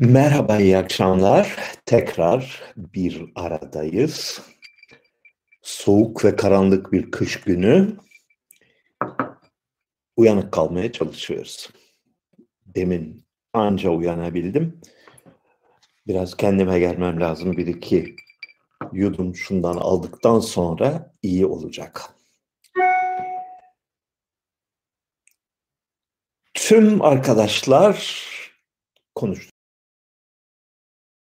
Merhaba, iyi akşamlar. Tekrar bir aradayız. Soğuk ve karanlık bir kış günü. Uyanık kalmaya çalışıyoruz. Demin anca uyanabildim. Biraz kendime gelmem lazım. Bir iki yudum şundan aldıktan sonra iyi olacak. Tüm arkadaşlar konuştu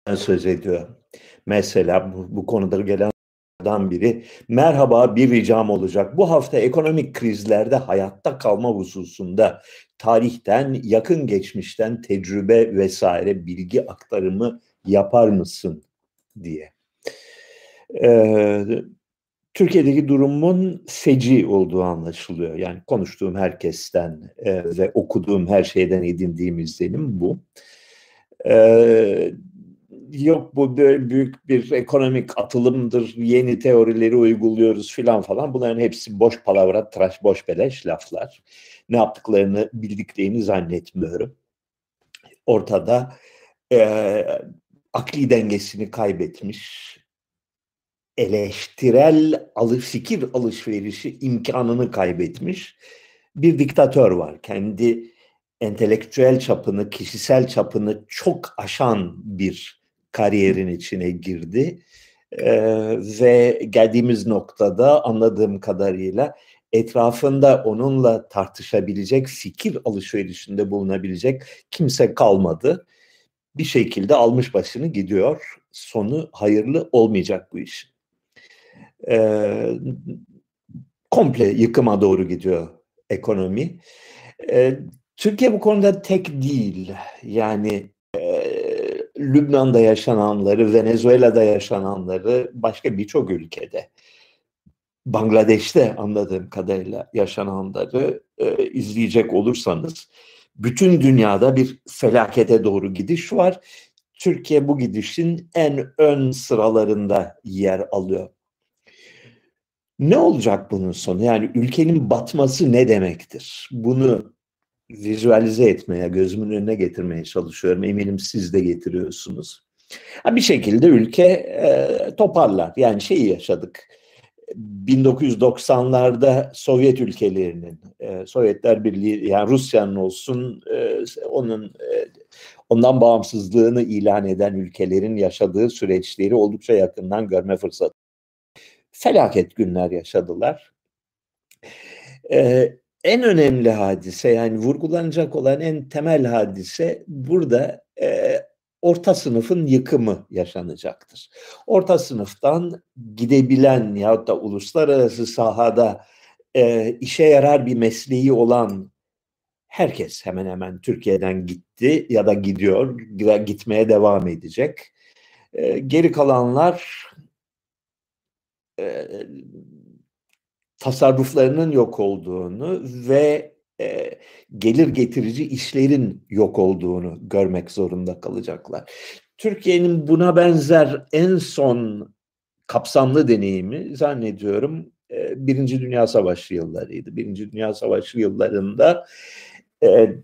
söz ediyor. Mesela bu, bu konuda gelenlerden biri merhaba bir ricam olacak. Bu hafta ekonomik krizlerde hayatta kalma hususunda tarihten, yakın geçmişten tecrübe vesaire bilgi aktarımı yapar mısın diye. Ee, Türkiye'deki durumun feci olduğu anlaşılıyor. Yani konuştuğum herkesten e, ve okuduğum her şeyden edindiğim izlenim bu. Ee, yok bu böyle büyük bir ekonomik atılımdır, yeni teorileri uyguluyoruz filan falan. Bunların hepsi boş palavra, tıraş, boş beleş laflar. Ne yaptıklarını bildiklerini zannetmiyorum. Ortada e, akli dengesini kaybetmiş, eleştirel alı, fikir alışverişi imkanını kaybetmiş bir diktatör var. Kendi entelektüel çapını, kişisel çapını çok aşan bir kariyerin içine girdi. Ee, ve geldiğimiz noktada anladığım kadarıyla etrafında onunla tartışabilecek, fikir alışverişinde bulunabilecek kimse kalmadı. Bir şekilde almış başını gidiyor. Sonu hayırlı olmayacak bu iş. Ee, komple yıkıma doğru gidiyor ekonomi. Ee, Türkiye bu konuda tek değil. Yani Lübnan'da yaşananları, Venezuela'da yaşananları başka birçok ülkede, Bangladeş'te anladığım kadarıyla yaşananları e, izleyecek olursanız bütün dünyada bir felakete doğru gidiş var. Türkiye bu gidişin en ön sıralarında yer alıyor. Ne olacak bunun sonu? Yani ülkenin batması ne demektir? Bunu vizualize etmeye, gözümün önüne getirmeye çalışıyorum. Eminim siz de getiriyorsunuz. bir şekilde ülke e, toparlar. Yani şeyi yaşadık. 1990'larda Sovyet ülkelerinin, e, Sovyetler Birliği yani Rusya'nın olsun, e, onun e, ondan bağımsızlığını ilan eden ülkelerin yaşadığı süreçleri oldukça yakından görme fırsatı. Felaket günler yaşadılar. E, en önemli hadise yani vurgulanacak olan en temel hadise burada e, orta sınıfın yıkımı yaşanacaktır. Orta sınıftan gidebilen ya da uluslararası sahada e, işe yarar bir mesleği olan herkes hemen hemen Türkiye'den gitti ya da gidiyor, gitmeye devam edecek. E, geri kalanlar e, tasarruflarının yok olduğunu ve e, gelir getirici işlerin yok olduğunu görmek zorunda kalacaklar. Türkiye'nin buna benzer en son kapsamlı deneyimi zannediyorum e, Birinci Dünya Savaşı yıllarıydı. Birinci Dünya Savaşı yıllarında e,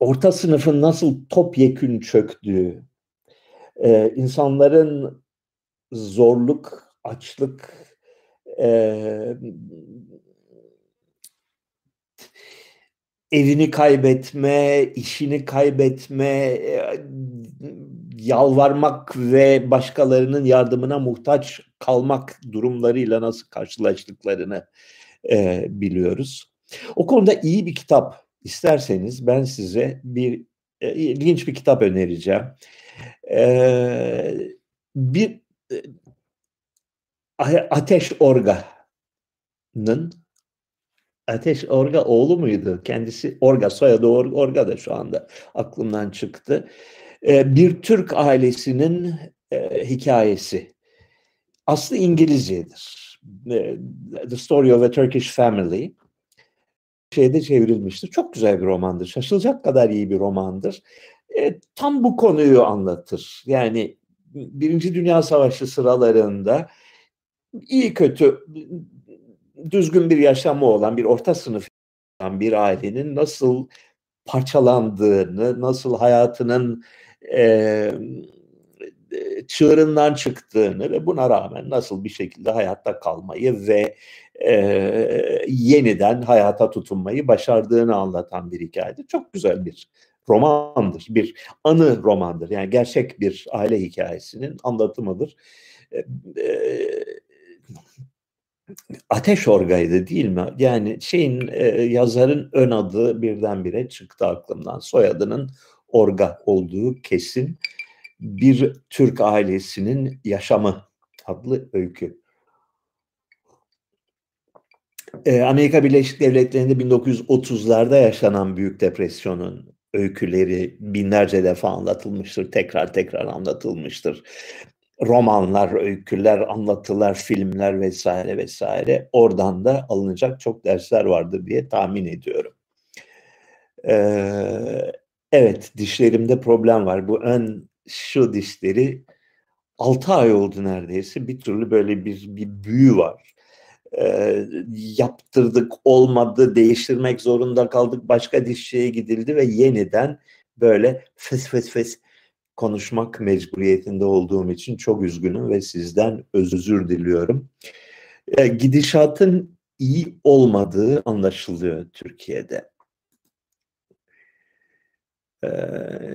orta sınıfın nasıl topyekün çöktüğü, e, insanların zorluk, açlık, e, evini kaybetme, işini kaybetme, yalvarmak ve başkalarının yardımına muhtaç kalmak durumlarıyla nasıl karşılaştıklarını e, biliyoruz. O konuda iyi bir kitap isterseniz ben size bir e, ilginç bir kitap önereceğim. E, bir Ateş Orga'nın Ateş Orga oğlu muydu? Kendisi Orga, soyadı Orga da şu anda aklımdan çıktı. Ee, bir Türk ailesinin e, hikayesi. Aslı İngilizcedir. Ee, The Story of a Turkish Family. Şeyde çevrilmiştir. Çok güzel bir romandır. Şaşılacak kadar iyi bir romandır. E, tam bu konuyu anlatır. Yani Birinci Dünya Savaşı sıralarında iyi kötü düzgün bir yaşamı olan bir orta sınıf bir ailenin nasıl parçalandığını, nasıl hayatının e, çığırından çıktığını ve buna rağmen nasıl bir şekilde hayatta kalmayı ve e, yeniden hayata tutunmayı başardığını anlatan bir hikayedir. Çok güzel bir romandır, bir anı romandır. Yani gerçek bir aile hikayesinin anlatımıdır. E, e, Ateş Orga'ydı değil mi? Yani şeyin e, yazarın ön adı birdenbire çıktı aklımdan. Soyadının Orga olduğu kesin bir Türk ailesinin yaşamı adlı öykü. Ee, Amerika Birleşik Devletleri'nde 1930'larda yaşanan Büyük Depresyon'un öyküleri binlerce defa anlatılmıştır, tekrar tekrar anlatılmıştır. Romanlar, öyküler, anlatılar, filmler vesaire vesaire oradan da alınacak çok dersler vardır diye tahmin ediyorum. Ee, evet dişlerimde problem var. Bu ön şu dişleri 6 ay oldu neredeyse bir türlü böyle bir, bir büyü var. Ee, yaptırdık olmadı değiştirmek zorunda kaldık başka dişçiye gidildi ve yeniden böyle fes fes fes konuşmak mecburiyetinde olduğum için çok üzgünüm ve sizden özür diliyorum. Ee, gidişatın iyi olmadığı anlaşılıyor Türkiye'de. Ee,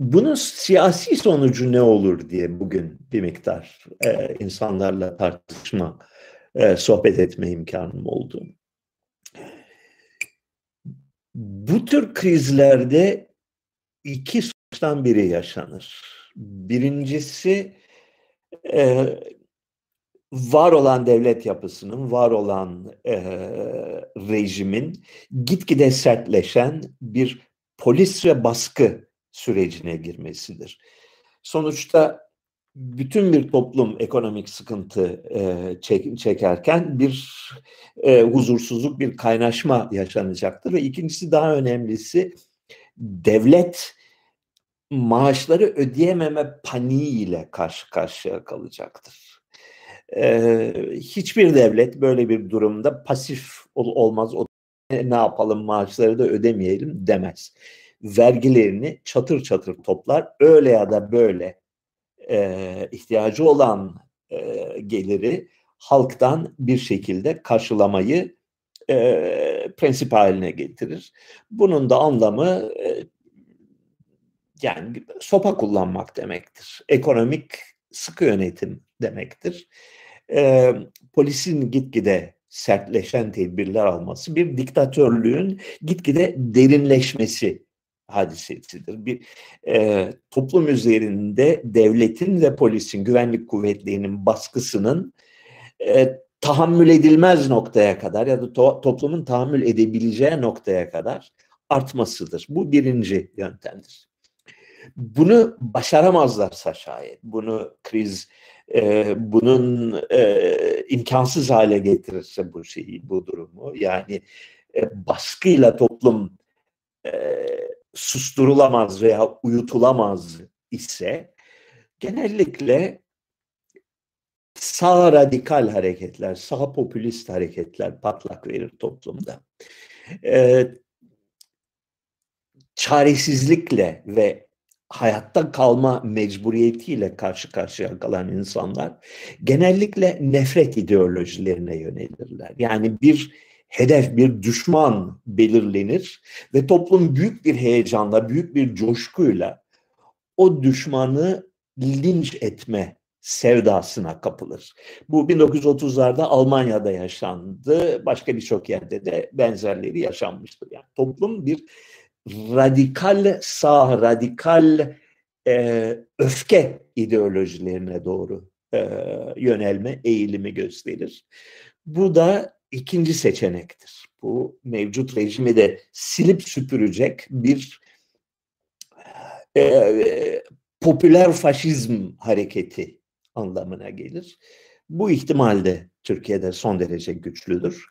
bunun siyasi sonucu ne olur diye bugün bir miktar e, insanlarla tartışma, e, sohbet etme imkanım oldu. Bu tür krizlerde iki sonuçtan biri yaşanır. Birincisi e, var olan devlet yapısının, var olan e, rejimin gitgide sertleşen bir polis ve baskı sürecine girmesidir. Sonuçta bütün bir toplum ekonomik sıkıntı e, çek, çekerken bir e, huzursuzluk, bir kaynaşma yaşanacaktır. Ve ikincisi daha önemlisi devlet maaşları ödeyememe paniğiyle karşı karşıya kalacaktır. Ee, hiçbir devlet böyle bir durumda pasif ol, olmaz. O, ne yapalım maaşları da ödemeyelim demez vergilerini çatır çatır toplar. Öyle ya da böyle e, ihtiyacı olan e, geliri halktan bir şekilde karşılamayı e, prensip haline getirir. Bunun da anlamı e, yani sopa kullanmak demektir. Ekonomik sıkı yönetim demektir. E, polisin gitgide sertleşen tedbirler alması bir diktatörlüğün gitgide derinleşmesi hadisesidir. Bir e, toplum üzerinde devletin ve polisin, güvenlik kuvvetlerinin baskısının e, tahammül edilmez noktaya kadar ya da to- toplumun tahammül edebileceği noktaya kadar artmasıdır. Bu birinci yöntemdir. Bunu başaramazlarsa şayet, bunu kriz e, bunun e, imkansız hale getirirse bu şeyi, bu durumu yani e, baskıyla toplum e, susturulamaz veya uyutulamaz ise genellikle sağ radikal hareketler, sağ popülist hareketler patlak verir toplumda. Ee, çaresizlikle ve hayatta kalma mecburiyetiyle karşı karşıya kalan insanlar genellikle nefret ideolojilerine yönelirler. Yani bir hedef, bir düşman belirlenir ve toplum büyük bir heyecanla, büyük bir coşkuyla o düşmanı linç etme sevdasına kapılır. Bu 1930'larda Almanya'da yaşandı. Başka birçok yerde de benzerleri yaşanmıştır. Yani toplum bir radikal sağ, radikal e, öfke ideolojilerine doğru e, yönelme eğilimi gösterir. Bu da ikinci seçenektir. Bu mevcut rejimi de silip süpürecek bir e, popüler faşizm hareketi anlamına gelir. Bu ihtimal de Türkiye'de son derece güçlüdür.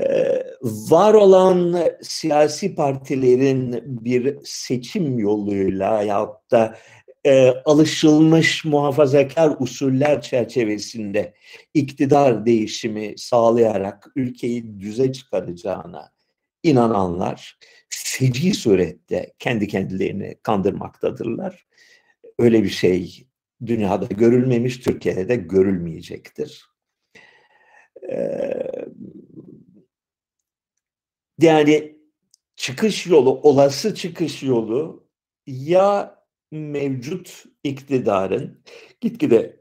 Ee, var olan siyasi partilerin bir seçim yoluyla ya da e, alışılmış muhafazakar usuller çerçevesinde iktidar değişimi sağlayarak ülkeyi düze çıkaracağına inananlar feci surette kendi kendilerini kandırmaktadırlar. Öyle bir şey dünyada görülmemiş, Türkiye'de de görülmeyecektir. Ee, yani çıkış yolu, olası çıkış yolu ya mevcut iktidarın gitgide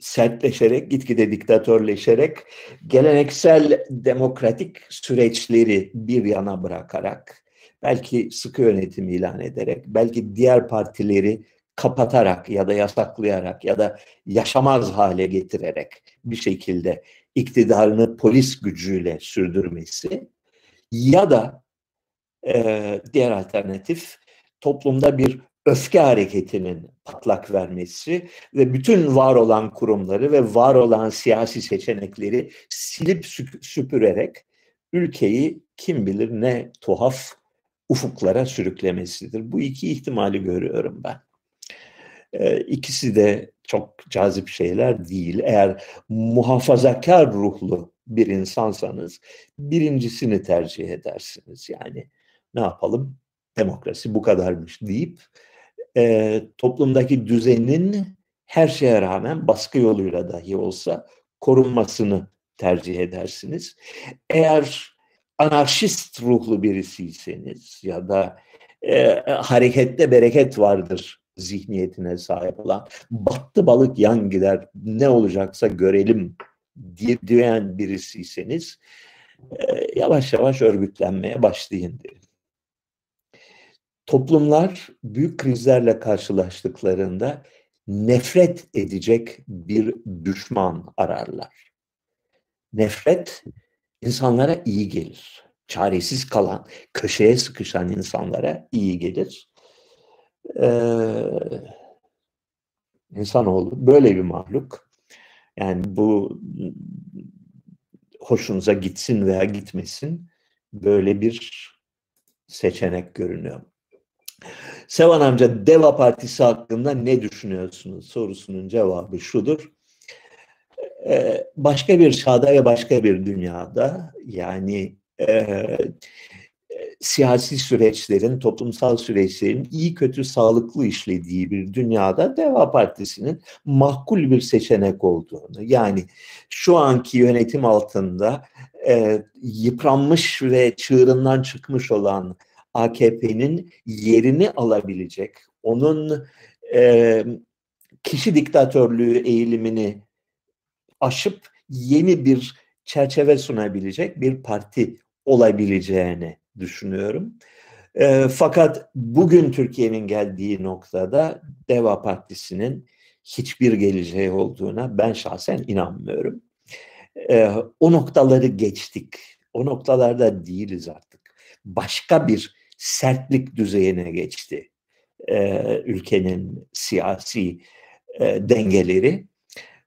sertleşerek, gitgide diktatörleşerek, geleneksel demokratik süreçleri bir yana bırakarak, belki sıkı yönetim ilan ederek, belki diğer partileri kapatarak ya da yasaklayarak ya da yaşamaz hale getirerek bir şekilde iktidarını polis gücüyle sürdürmesi ya da e, diğer alternatif toplumda bir öfke hareketinin patlak vermesi ve bütün var olan kurumları ve var olan siyasi seçenekleri silip süpürerek ülkeyi kim bilir ne tuhaf ufuklara sürüklemesidir. Bu iki ihtimali görüyorum ben. Ee, ikisi de çok cazip şeyler değil. Eğer muhafazakar ruhlu bir insansanız birincisini tercih edersiniz. Yani ne yapalım demokrasi bu kadarmış deyip e, toplumdaki düzenin her şeye rağmen baskı yoluyla dahi olsa korunmasını tercih edersiniz. Eğer anarşist ruhlu birisiyseniz ya da e, harekette bereket vardır zihniyetine sahip olan battı balık yan gider ne olacaksa görelim diye diyen birisiyseniz e, yavaş yavaş örgütlenmeye başlayın derim toplumlar büyük krizlerle karşılaştıklarında nefret edecek bir düşman ararlar. Nefret insanlara iyi gelir. Çaresiz kalan, köşeye sıkışan insanlara iyi gelir. Ee, insanoğlu böyle bir mahluk. Yani bu hoşunuza gitsin veya gitmesin böyle bir seçenek görünüyor. Sevan amca Deva Partisi hakkında ne düşünüyorsunuz sorusunun cevabı şudur. Ee, başka bir çağda ve başka bir dünyada yani e, siyasi süreçlerin, toplumsal süreçlerin iyi kötü sağlıklı işlediği bir dünyada Deva Partisi'nin makul bir seçenek olduğunu yani şu anki yönetim altında e, yıpranmış ve çığırından çıkmış olan AKP'nin yerini alabilecek, onun e, kişi diktatörlüğü eğilimini aşıp yeni bir çerçeve sunabilecek bir parti olabileceğini düşünüyorum. E, fakat bugün Türkiye'nin geldiği noktada Deva Partisi'nin hiçbir geleceği olduğuna ben şahsen inanmıyorum. E, o noktaları geçtik. O noktalarda değiliz artık. Başka bir sertlik düzeyine geçti e, ülkenin siyasi e, dengeleri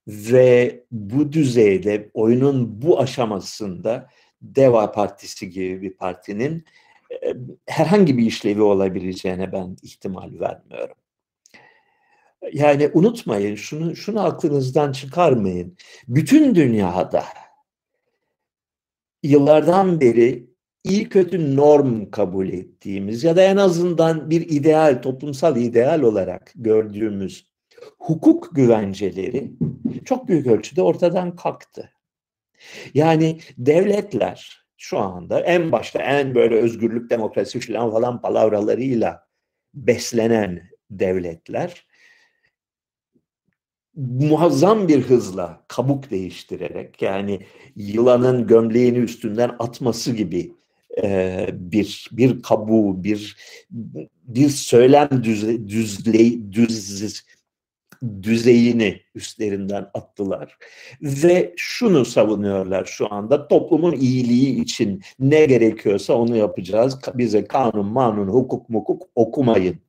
ve bu düzeyde oyunun bu aşamasında Deva Partisi gibi bir partinin e, herhangi bir işlevi olabileceğine ben ihtimal vermiyorum. Yani unutmayın, şunu şunu aklınızdan çıkarmayın. Bütün dünyada yıllardan beri iyi kötü norm kabul ettiğimiz ya da en azından bir ideal, toplumsal ideal olarak gördüğümüz hukuk güvenceleri çok büyük ölçüde ortadan kalktı. Yani devletler şu anda en başta en böyle özgürlük, demokrasi falan falan palavralarıyla beslenen devletler muazzam bir hızla kabuk değiştirerek yani yılanın gömleğini üstünden atması gibi e, bir bir kabuğu, bir bir söylem düze, düzle, düz, düzeyini üstlerinden attılar. Ve şunu savunuyorlar şu anda toplumun iyiliği için ne gerekiyorsa onu yapacağız. Bize kanun, manun, hukuk, mukuk okumayın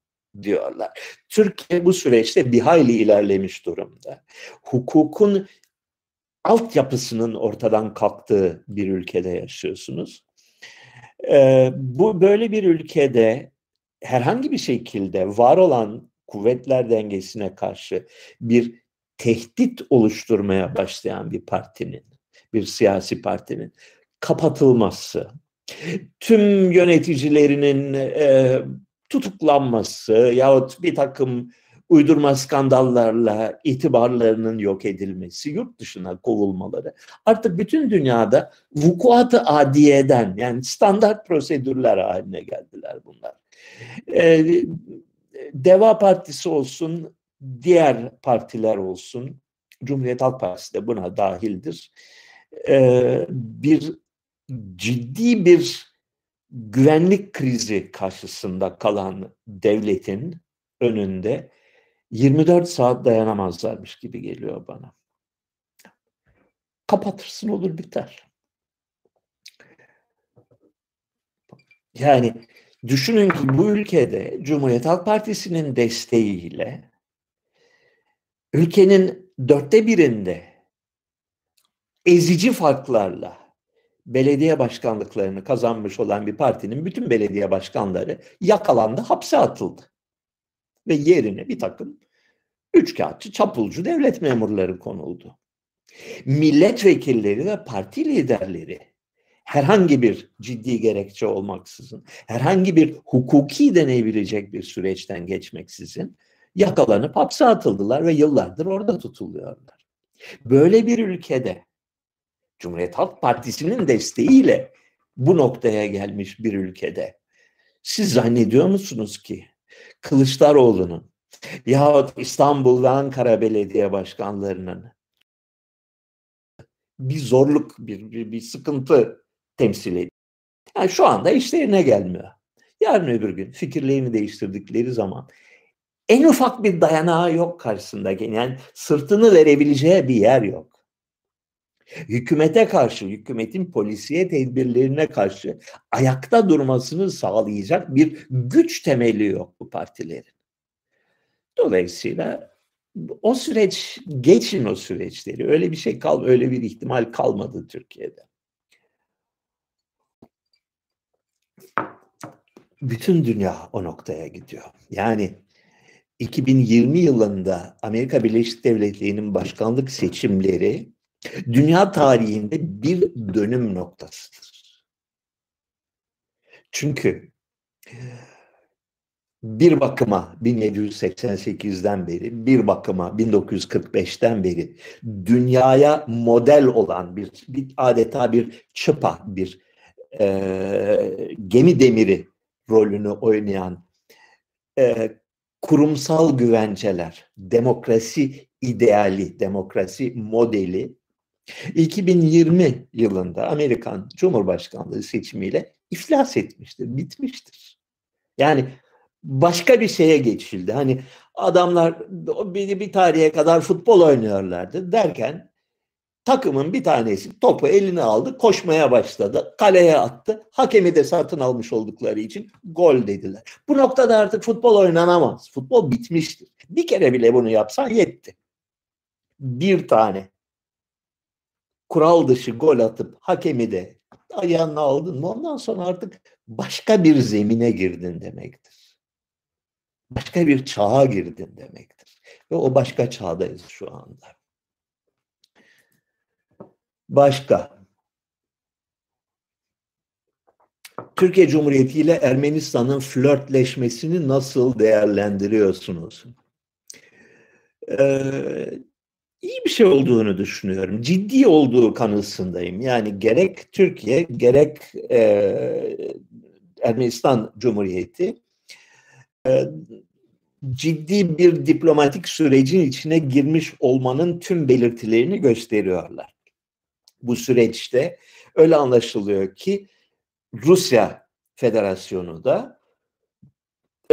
diyorlar. Türkiye bu süreçte bir hayli ilerlemiş durumda. Hukukun altyapısının ortadan kalktığı bir ülkede yaşıyorsunuz. Ee, bu böyle bir ülkede herhangi bir şekilde var olan kuvvetler dengesine karşı bir tehdit oluşturmaya başlayan bir partinin, bir siyasi partinin kapatılması, tüm yöneticilerinin e, tutuklanması yahut bir takım uydurma skandallarla itibarlarının yok edilmesi, yurt dışına kovulmaları artık bütün dünyada vukuatı adiyeden yani standart prosedürler haline geldiler bunlar. Ee, Deva Partisi olsun, diğer partiler olsun, Cumhuriyet Halk Partisi de buna dahildir. Ee, bir ciddi bir güvenlik krizi karşısında kalan devletin önünde 24 saat dayanamazlarmış gibi geliyor bana. Kapatırsın olur biter. Yani düşünün ki bu ülkede Cumhuriyet Halk Partisi'nin desteğiyle ülkenin dörtte birinde ezici farklarla belediye başkanlıklarını kazanmış olan bir partinin bütün belediye başkanları yakalandı, hapse atıldı. Ve yerine bir takım üçkağıtçı, çapulcu devlet memurları konuldu. Milletvekilleri ve parti liderleri herhangi bir ciddi gerekçe olmaksızın, herhangi bir hukuki deneyebilecek bir süreçten geçmeksizin yakalanıp hapse atıldılar ve yıllardır orada tutuluyorlar. Böyle bir ülkede Cumhuriyet Halk Partisi'nin desteğiyle bu noktaya gelmiş bir ülkede siz zannediyor musunuz ki Kılıçdaroğlu'nun yahut İstanbul ve Ankara belediye başkanlarının bir zorluk, bir, bir, bir sıkıntı temsil ediyor. Yani şu anda işlerine gelmiyor. Yarın öbür gün fikirlerini değiştirdikleri zaman en ufak bir dayanağı yok karşısındaki. Yani sırtını verebileceği bir yer yok. Hükümete karşı, hükümetin polisiye tedbirlerine karşı ayakta durmasını sağlayacak bir güç temeli yok bu partilerin. Dolayısıyla o süreç, geçin o süreçleri. Öyle bir şey kal, öyle bir ihtimal kalmadı Türkiye'de. Bütün dünya o noktaya gidiyor. Yani 2020 yılında Amerika Birleşik Devletleri'nin başkanlık seçimleri dünya tarihinde bir dönüm noktasıdır. Çünkü bir bakıma 1788'den beri, bir bakıma 1945'ten beri dünyaya model olan bir, bir adeta bir çıpa, bir e, gemi demiri rolünü oynayan e, kurumsal güvenceler, demokrasi ideali, demokrasi modeli 2020 yılında Amerikan Cumhurbaşkanlığı seçimiyle iflas etmiştir, bitmiştir. Yani başka bir şeye geçildi. Hani adamlar bir, bir tarihe kadar futbol oynuyorlardı derken takımın bir tanesi topu eline aldı, koşmaya başladı, kaleye attı. Hakemi de satın almış oldukları için gol dediler. Bu noktada artık futbol oynanamaz. Futbol bitmiştir. Bir kere bile bunu yapsan yetti. Bir tane kural dışı gol atıp hakemi de ayağına aldın mı ondan sonra artık başka bir zemine girdin demektir. Başka bir çağa girdin demektir. Ve o başka çağdayız şu anda. Başka. Türkiye Cumhuriyeti ile Ermenistan'ın flörtleşmesini nasıl değerlendiriyorsunuz? Ee, iyi bir şey olduğunu düşünüyorum. Ciddi olduğu kanısındayım. Yani gerek Türkiye gerek e, Ermenistan Cumhuriyeti e, ciddi bir diplomatik sürecin içine girmiş olmanın tüm belirtilerini gösteriyorlar. Bu süreçte öyle anlaşılıyor ki Rusya Federasyonu da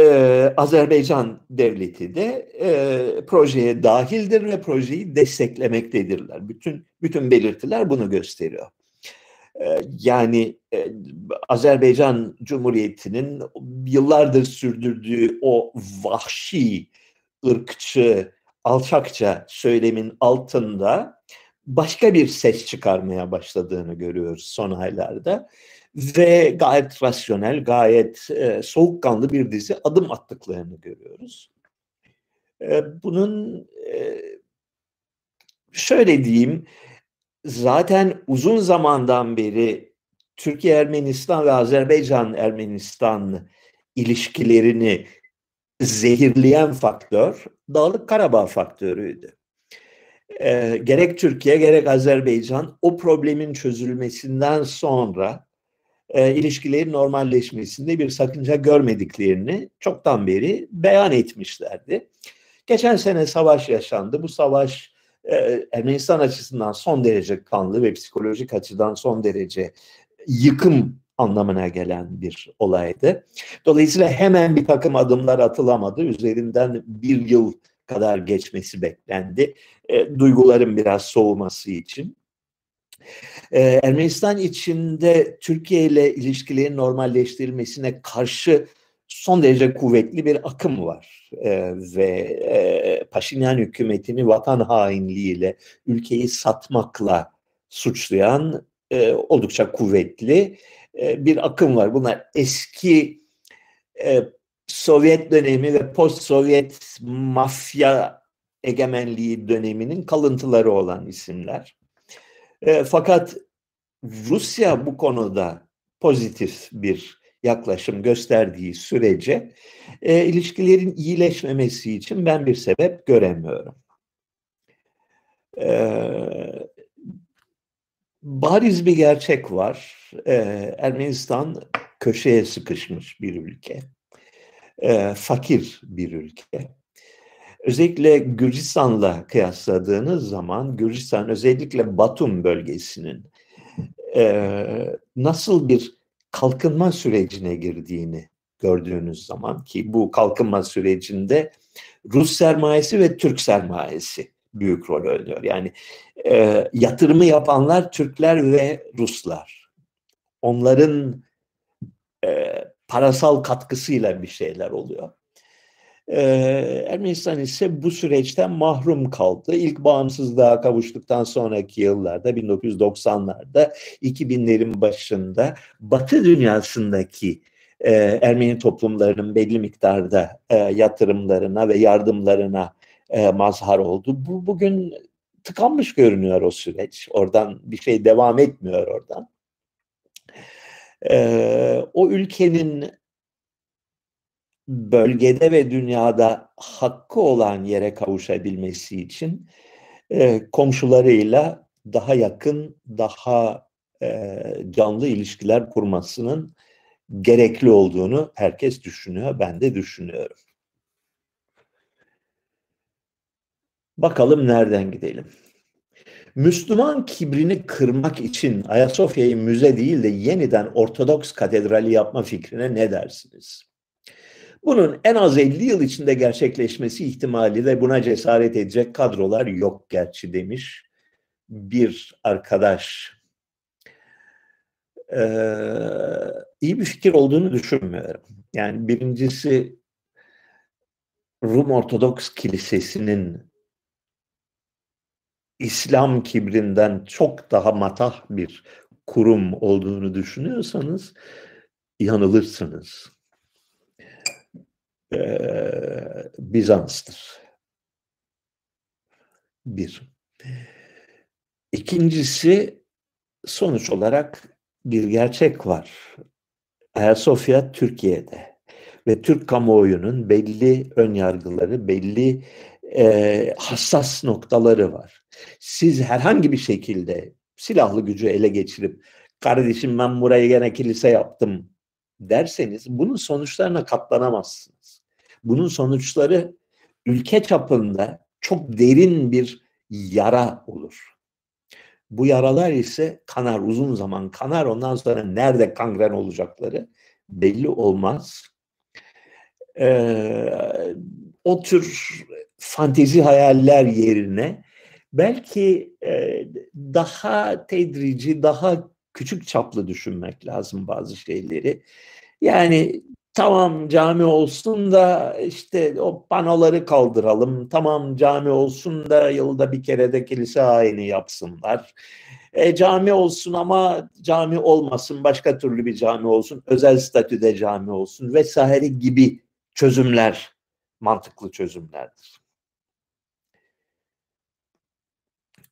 ee, Azerbaycan devleti de e, projeye dahildir ve projeyi desteklemektedirler. Bütün bütün belirtiler bunu gösteriyor. Ee, yani e, Azerbaycan Cumhuriyeti'nin yıllardır sürdürdüğü o vahşi, ırkçı, alçakça söylemin altında başka bir ses çıkarmaya başladığını görüyoruz son aylarda ve gayet rasyonel, gayet e, soğukkanlı bir dizi adım attıklarını görüyoruz. E, bunun e, şöyle diyeyim, zaten uzun zamandan beri Türkiye-Ermenistan ve Azerbaycan-Ermenistan ilişkilerini zehirleyen faktör Dağlık Karabağ faktörüydü. Ee, gerek Türkiye gerek Azerbaycan o problemin çözülmesinden sonra e, ilişkilerin normalleşmesinde bir sakınca görmediklerini çoktan beri beyan etmişlerdi. Geçen sene savaş yaşandı. Bu savaş e, Ermenistan açısından son derece kanlı ve psikolojik açıdan son derece yıkım anlamına gelen bir olaydı. Dolayısıyla hemen bir takım adımlar atılamadı. Üzerinden bir yıl kadar geçmesi beklendi. E, duyguların biraz soğuması için. E, Ermenistan içinde Türkiye ile ilişkilerin normalleştirilmesine karşı son derece kuvvetli bir akım var e, ve e, Paşinyan hükümetini vatan hainliğiyle ülkeyi satmakla suçlayan e, oldukça kuvvetli e, bir akım var. Bunlar eski e, Sovyet dönemi ve post-Sovyet mafya egemenliği döneminin kalıntıları olan isimler. E, fakat Rusya bu konuda pozitif bir yaklaşım gösterdiği sürece e, ilişkilerin iyileşmemesi için ben bir sebep göremiyorum. E, bariz bir gerçek var. E, Ermenistan köşeye sıkışmış bir ülke. E, fakir bir ülke. Özellikle Gürcistan'la kıyasladığınız zaman Gürcistan özellikle Batum bölgesinin e, nasıl bir kalkınma sürecine girdiğini gördüğünüz zaman ki bu kalkınma sürecinde Rus sermayesi ve Türk sermayesi büyük rol oynuyor. Yani e, yatırımı yapanlar Türkler ve Ruslar. Onların e, parasal katkısıyla bir şeyler oluyor. Ee, Ermenistan ise bu süreçten mahrum kaldı. İlk bağımsızlığa kavuştuktan sonraki yıllarda 1990'larda 2000'lerin başında Batı dünyasındaki e, Ermeni toplumlarının belli miktarda e, yatırımlarına ve yardımlarına e, mazhar oldu. Bu bugün tıkanmış görünüyor o süreç. Oradan bir şey devam etmiyor oradan. O ülkenin bölgede ve dünyada hakkı olan yere kavuşabilmesi için e, komşularıyla daha yakın, daha e, canlı ilişkiler kurmasının gerekli olduğunu herkes düşünüyor. Ben de düşünüyorum. Bakalım nereden gidelim. Müslüman kibrini kırmak için Ayasofya'yı müze değil de yeniden Ortodoks katedrali yapma fikrine ne dersiniz? Bunun en az 50 yıl içinde gerçekleşmesi ihtimali ve buna cesaret edecek kadrolar yok gerçi demiş bir arkadaş. Ee, iyi bir fikir olduğunu düşünmüyorum. Yani birincisi Rum Ortodoks Kilisesi'nin İslam kibrinden çok daha matah bir kurum olduğunu düşünüyorsanız yanılırsınız. Ee, Bizans'tır. Bir. İkincisi sonuç olarak bir gerçek var. Ayasofya Türkiye'de ve Türk kamuoyunun belli ön yargıları, belli e, hassas noktaları var. Siz herhangi bir şekilde silahlı gücü ele geçirip kardeşim ben burayı gene kilise yaptım derseniz bunun sonuçlarına katlanamazsınız. Bunun sonuçları ülke çapında çok derin bir yara olur. Bu yaralar ise kanar uzun zaman kanar ondan sonra nerede kangren olacakları belli olmaz. Ee, o tür fantezi hayaller yerine belki e, daha tedrici, daha küçük çaplı düşünmek lazım bazı şeyleri. Yani tamam cami olsun da işte o panoları kaldıralım. Tamam cami olsun da yılda bir kere de kilise ayini yapsınlar. E, cami olsun ama cami olmasın, başka türlü bir cami olsun, özel statüde cami olsun vesaire gibi çözümler mantıklı çözümlerdir.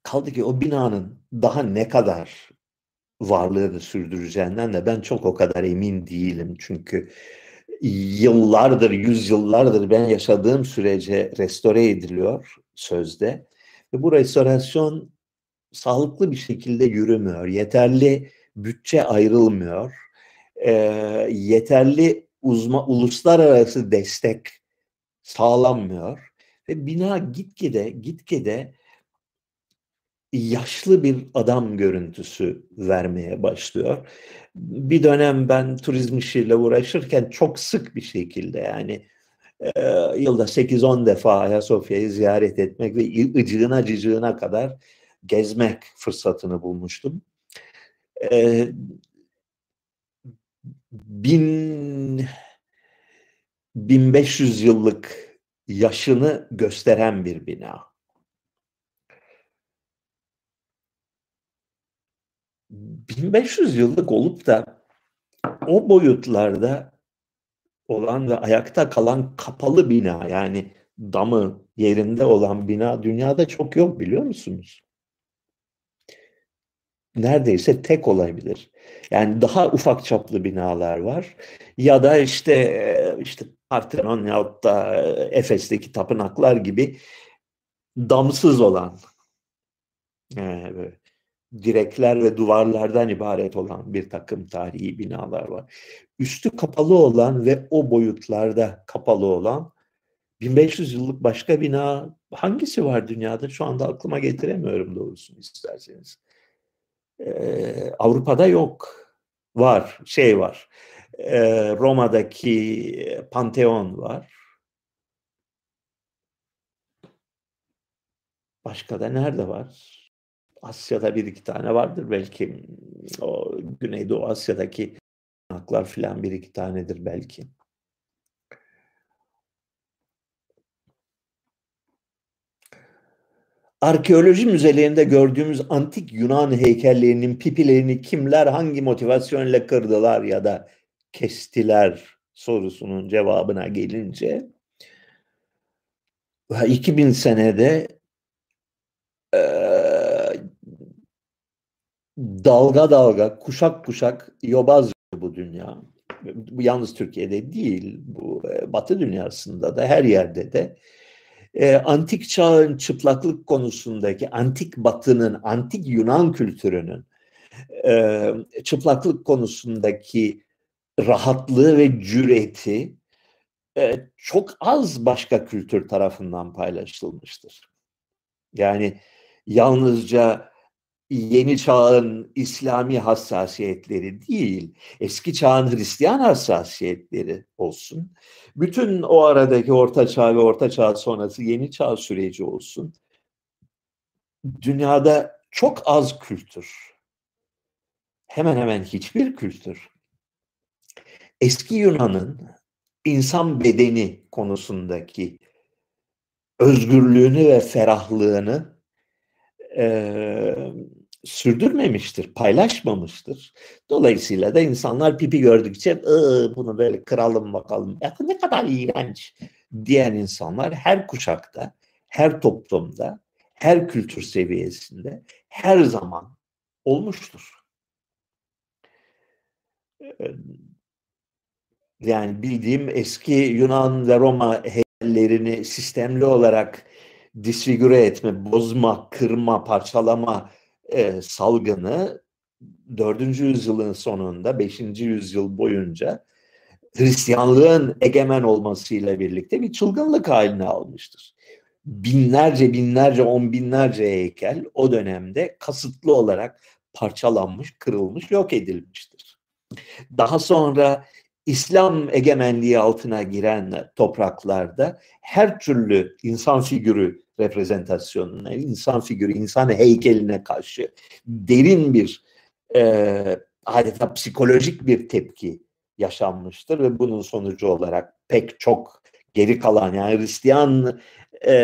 Kaldı ki o binanın daha ne kadar varlığını sürdüreceğinden de ben çok o kadar emin değilim. Çünkü yıllardır, yüzyıllardır ben yaşadığım sürece restore ediliyor sözde. Ve bu restorasyon sağlıklı bir şekilde yürümüyor. Yeterli bütçe ayrılmıyor. E, yeterli uzma, uluslararası destek sağlanmıyor. Ve bina gitgide gitgide yaşlı bir adam görüntüsü vermeye başlıyor. Bir dönem ben turizm işiyle uğraşırken çok sık bir şekilde yani e, yılda 8-10 defa Ayasofya'yı ziyaret etmek ve ıcığına cıcığına kadar gezmek fırsatını bulmuştum. E, bin 1500 yıllık yaşını gösteren bir bina. 1500 yıllık olup da o boyutlarda olan ve ayakta kalan kapalı bina yani damı yerinde olan bina dünyada çok yok biliyor musunuz? Neredeyse tek olabilir. Yani daha ufak çaplı binalar var. Ya da işte işte Parthenon ya da Efes'teki tapınaklar gibi damsız olan yani direkler ve duvarlardan ibaret olan bir takım tarihi binalar var. Üstü kapalı olan ve o boyutlarda kapalı olan 1500 yıllık başka bina hangisi var dünyada? Şu anda aklıma getiremiyorum doğrusunu isterseniz. Ee, Avrupa'da yok. Var, şey var. Ee, Roma'daki Panteon var. Başka da nerede var? Asya'da bir iki tane vardır belki. O Güneydoğu Asya'daki haklar filan bir iki tanedir belki. Arkeoloji müzelerinde gördüğümüz antik Yunan heykellerinin pipilerini kimler hangi motivasyonla kırdılar ya da kestiler sorusunun cevabına gelince 2000 senede e, dalga dalga, kuşak kuşak yobaz bu dünya. Bu yalnız Türkiye'de değil, bu e, Batı dünyasında da her yerde de e, antik çağın çıplaklık konusundaki antik Batı'nın, antik Yunan kültürünün e, çıplaklık konusundaki rahatlığı ve cüreti çok az başka kültür tarafından paylaşılmıştır. Yani yalnızca yeni çağın İslami hassasiyetleri değil, eski çağın Hristiyan hassasiyetleri olsun. Bütün o aradaki orta çağ ve orta çağ sonrası yeni çağ süreci olsun. Dünyada çok az kültür, hemen hemen hiçbir kültür, eski Yunan'ın insan bedeni konusundaki özgürlüğünü ve ferahlığını sürdürmemiştir, paylaşmamıştır. Dolayısıyla da insanlar pipi gördükçe bunu böyle kıralım bakalım. Ya ne kadar iğrenç diyen insanlar her kuşakta, her toplumda, her kültür seviyesinde her zaman olmuştur. Yani bildiğim eski Yunan ve Roma heykellerini sistemli olarak disfigüre etme, bozma, kırma, parçalama e, salgını 4. yüzyılın sonunda 5. yüzyıl boyunca Hristiyanlığın egemen olmasıyla birlikte bir çılgınlık haline almıştır. Binlerce binlerce on binlerce heykel o dönemde kasıtlı olarak parçalanmış, kırılmış, yok edilmiştir. Daha sonra İslam egemenliği altına giren topraklarda her türlü insan figürü reprezentasyonuna, insan figürü, insan heykeline karşı derin bir e, adeta psikolojik bir tepki yaşanmıştır ve bunun sonucu olarak pek çok geri kalan yani Hristiyan e,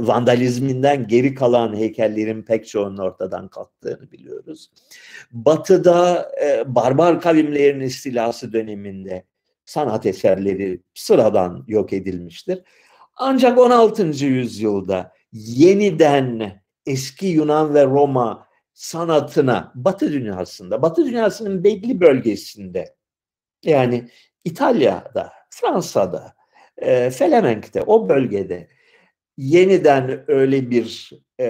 vandalizminden geri kalan heykellerin pek çoğunun ortadan kalktığını biliyoruz. Batı'da e, barbar kavimlerin istilası döneminde sanat eserleri sıradan yok edilmiştir. Ancak 16. yüzyılda yeniden eski Yunan ve Roma sanatına Batı dünyasında, Batı dünyasının belli bölgesinde yani İtalya'da, Fransa'da, e, Felemenk'te, o bölgede yeniden öyle bir e,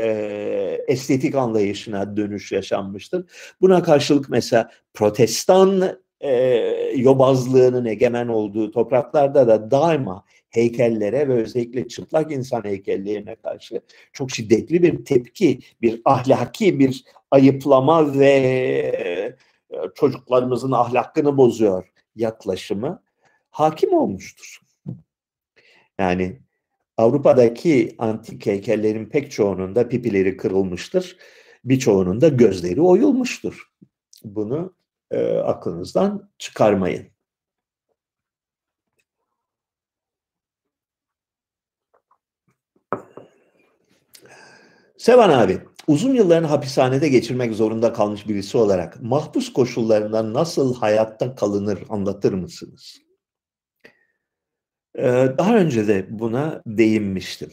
estetik anlayışına dönüş yaşanmıştır. Buna karşılık mesela protestan e, yobazlığının egemen olduğu topraklarda da daima heykellere ve özellikle çıplak insan heykellerine karşı çok şiddetli bir tepki, bir ahlaki bir ayıplama ve e, çocuklarımızın ahlakını bozuyor yaklaşımı hakim olmuştur. Yani Avrupa'daki antik heykellerin pek çoğunun da pipileri kırılmıştır. Birçoğunun da gözleri oyulmuştur. Bunu e, aklınızdan çıkarmayın. Sevan abi, uzun yıllarını hapishanede geçirmek zorunda kalmış birisi olarak mahpus koşullarında nasıl hayatta kalınır anlatır mısınız? Ee, daha önce de buna değinmiştim.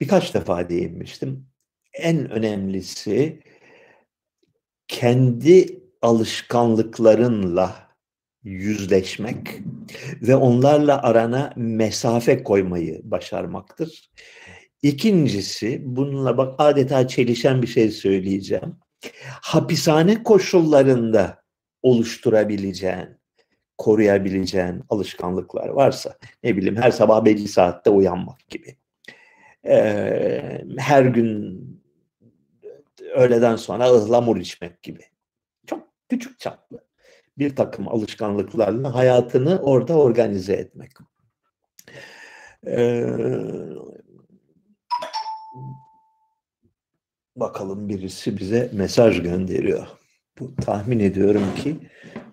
Birkaç defa değinmiştim. En önemlisi kendi alışkanlıklarınla yüzleşmek ve onlarla arana mesafe koymayı başarmaktır. İkincisi, bununla bak adeta çelişen bir şey söyleyeceğim. Hapishane koşullarında oluşturabileceğin, koruyabileceğin alışkanlıklar varsa, ne bileyim her sabah belli saatte uyanmak gibi. Her gün öğleden sonra ıhlamur içmek gibi. Çok küçük çaplı bir takım alışkanlıklarla hayatını orada organize etmek. Ee, bakalım birisi bize mesaj gönderiyor. Bu tahmin ediyorum ki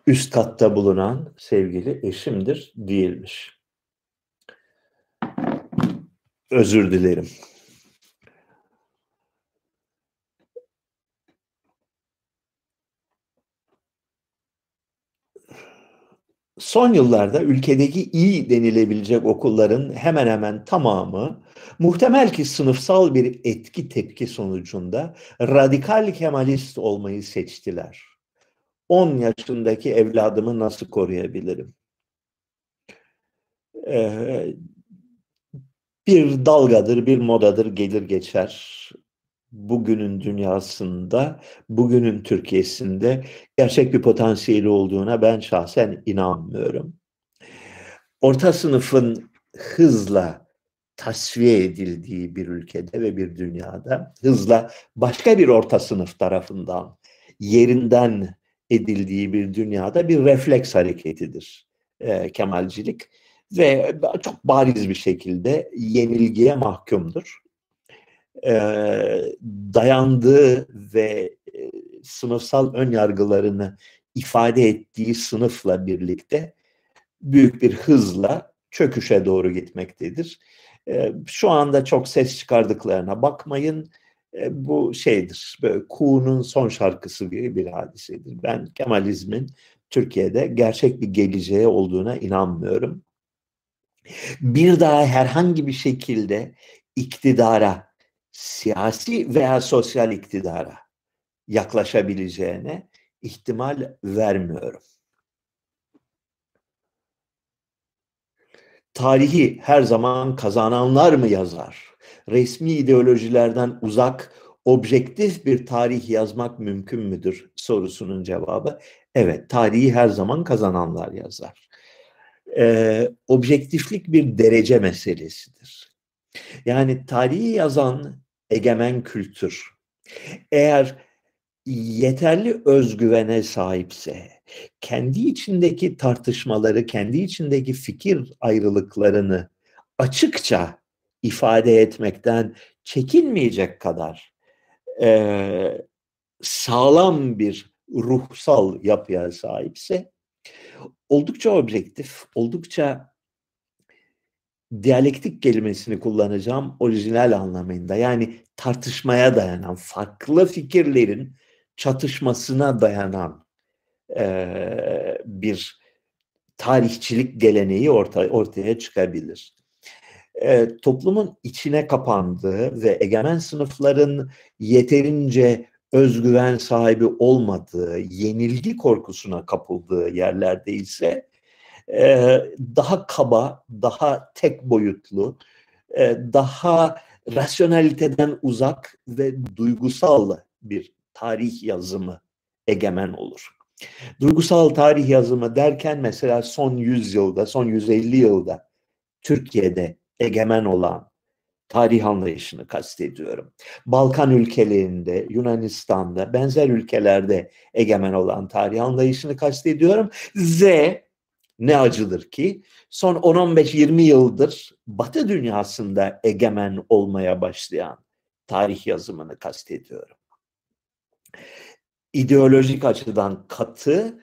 üst katta bulunan sevgili eşimdir değilmiş. Özür dilerim. Son yıllarda ülkedeki iyi denilebilecek okulların hemen hemen tamamı muhtemel ki sınıfsal bir etki tepki sonucunda radikal kemalist olmayı seçtiler. 10 yaşındaki evladımı nasıl koruyabilirim? Ee, bir dalgadır, bir modadır, gelir geçer bugünün dünyasında, bugünün Türkiye'sinde gerçek bir potansiyeli olduğuna ben şahsen inanmıyorum. Orta sınıfın hızla tasfiye edildiği bir ülkede ve bir dünyada hızla başka bir orta sınıf tarafından yerinden edildiği bir dünyada bir refleks hareketidir e, Kemalcilik ve çok bariz bir şekilde yenilgiye mahkumdur e, dayandığı ve e, sınıfsal ön yargılarını ifade ettiği sınıfla birlikte büyük bir hızla çöküşe doğru gitmektedir. E, şu anda çok ses çıkardıklarına bakmayın. E, bu şeydir, böyle Kuğu'nun son şarkısı gibi bir hadisedir. Ben Kemalizmin Türkiye'de gerçek bir geleceği olduğuna inanmıyorum. Bir daha herhangi bir şekilde iktidara siyasi veya sosyal iktidara yaklaşabileceğine ihtimal vermiyorum. Tarihi her zaman kazananlar mı yazar? Resmi ideolojilerden uzak, objektif bir tarih yazmak mümkün müdür sorusunun cevabı evet tarihi her zaman kazananlar yazar. Ee, objektiflik bir derece meselesidir. Yani tarihi yazan egemen kültür. Eğer yeterli özgüvene sahipse, kendi içindeki tartışmaları, kendi içindeki fikir ayrılıklarını açıkça ifade etmekten çekinmeyecek kadar e, sağlam bir ruhsal yapıya sahipse oldukça objektif, oldukça diyalektik kelimesini kullanacağım orijinal anlamında. Yani tartışmaya dayanan, farklı fikirlerin çatışmasına dayanan e, bir tarihçilik geleneği orta, ortaya çıkabilir. e, toplumun içine kapandığı ve egemen sınıfların yeterince özgüven sahibi olmadığı, yenilgi korkusuna kapıldığı yerlerde ise e, daha kaba, daha tek boyutlu, e, daha rasyonaliteden uzak ve duygusal bir tarih yazımı egemen olur. Duygusal tarih yazımı derken mesela son 100 yılda, son 150 yılda Türkiye'de egemen olan tarih anlayışını kastediyorum. Balkan ülkelerinde, Yunanistan'da, benzer ülkelerde egemen olan tarih anlayışını kastediyorum. Z ne acıdır ki son 10-15-20 yıldır Batı dünyasında egemen olmaya başlayan tarih yazımını kastediyorum. İdeolojik açıdan katı,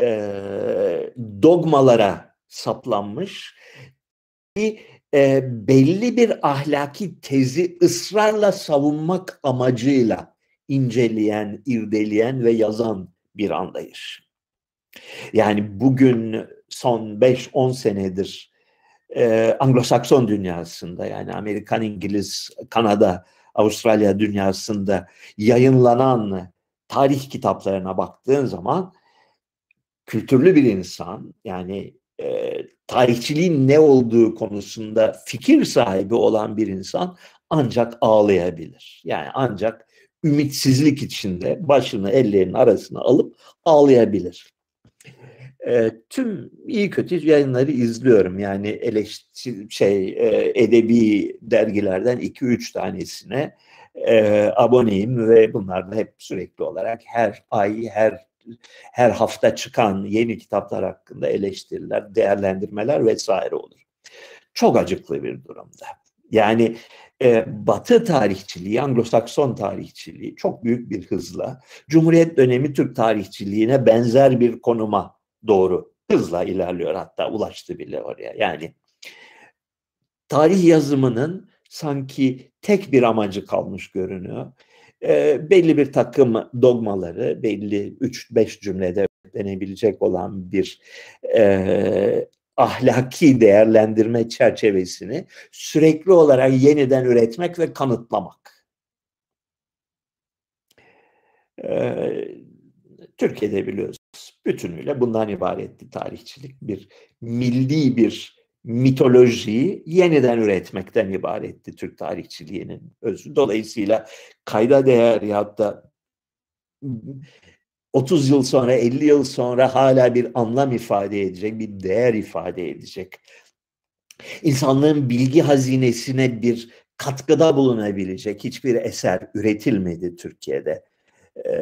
e, dogmalara saplanmış, e, belli bir ahlaki tezi ısrarla savunmak amacıyla inceleyen, irdeleyen ve yazan bir anlayış. Yani bugün son 5-10 senedir e, Anglo-Sakson dünyasında yani Amerikan, İngiliz, Kanada, Avustralya dünyasında yayınlanan tarih kitaplarına baktığın zaman kültürlü bir insan yani e, tarihçiliğin ne olduğu konusunda fikir sahibi olan bir insan ancak ağlayabilir. Yani ancak ümitsizlik içinde başını ellerinin arasına alıp ağlayabilir. E, tüm iyi kötü yayınları izliyorum. Yani eleştiri şey e, edebi dergilerden 2-3 tanesine e, aboneyim ve bunlarda hep sürekli olarak her ay, her her hafta çıkan yeni kitaplar hakkında eleştiriler, değerlendirmeler vesaire olur. Çok acıklı bir durumda. Yani e, Batı tarihçiliği, Anglo-Sakson tarihçiliği çok büyük bir hızla Cumhuriyet dönemi Türk tarihçiliğine benzer bir konuma doğru hızla ilerliyor hatta ulaştı bile oraya. Yani tarih yazımının sanki tek bir amacı kalmış görünüyor e, belli bir takım dogmaları, belli 3-5 cümlede denebilecek olan bir e, ahlaki değerlendirme çerçevesini sürekli olarak yeniden üretmek ve kanıtlamak. Ee, Türkiye'de biliyorsunuz bütünüyle bundan ibaretti tarihçilik. Bir milli bir mitolojiyi yeniden üretmekten ibaretti Türk tarihçiliğinin özü. Dolayısıyla kayda değer ya da 30 yıl sonra 50 yıl sonra hala bir anlam ifade edecek, bir değer ifade edecek. İnsanlığın bilgi hazinesine bir katkıda bulunabilecek hiçbir eser üretilmedi Türkiye'de. Ee,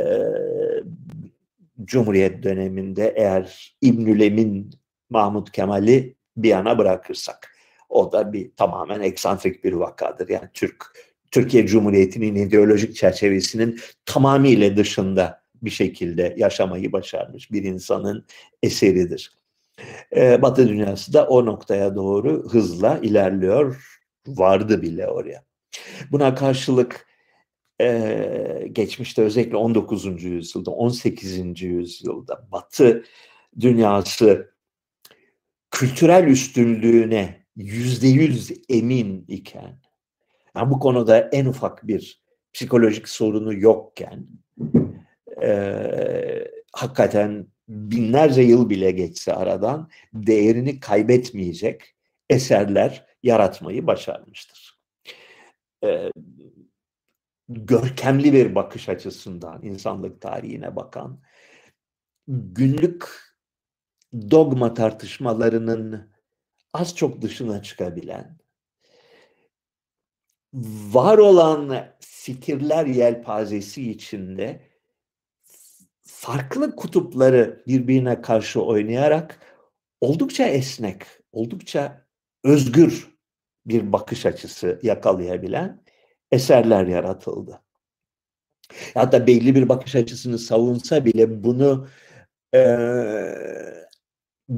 Cumhuriyet döneminde eğer İbnülem'in Mahmut Kemal'i bir yana bırakırsak. O da bir tamamen eksantrik bir vakadır. Yani Türk Türkiye Cumhuriyeti'nin ideolojik çerçevesinin tamamıyla dışında bir şekilde yaşamayı başarmış bir insanın eseridir. Ee, Batı dünyası da o noktaya doğru hızla ilerliyor, vardı bile oraya. Buna karşılık e, geçmişte özellikle 19. yüzyılda, 18. yüzyılda Batı dünyası kültürel üstünlüğüne yüzde yüz emin iken, yani bu konuda en ufak bir psikolojik sorunu yokken, e, hakikaten binlerce yıl bile geçse aradan değerini kaybetmeyecek eserler yaratmayı başarmıştır. E, görkemli bir bakış açısından insanlık tarihine bakan, günlük dogma tartışmalarının az çok dışına çıkabilen, var olan fikirler yelpazesi içinde farklı kutupları birbirine karşı oynayarak oldukça esnek, oldukça özgür bir bakış açısı yakalayabilen eserler yaratıldı. Hatta belli bir bakış açısını savunsa bile bunu e,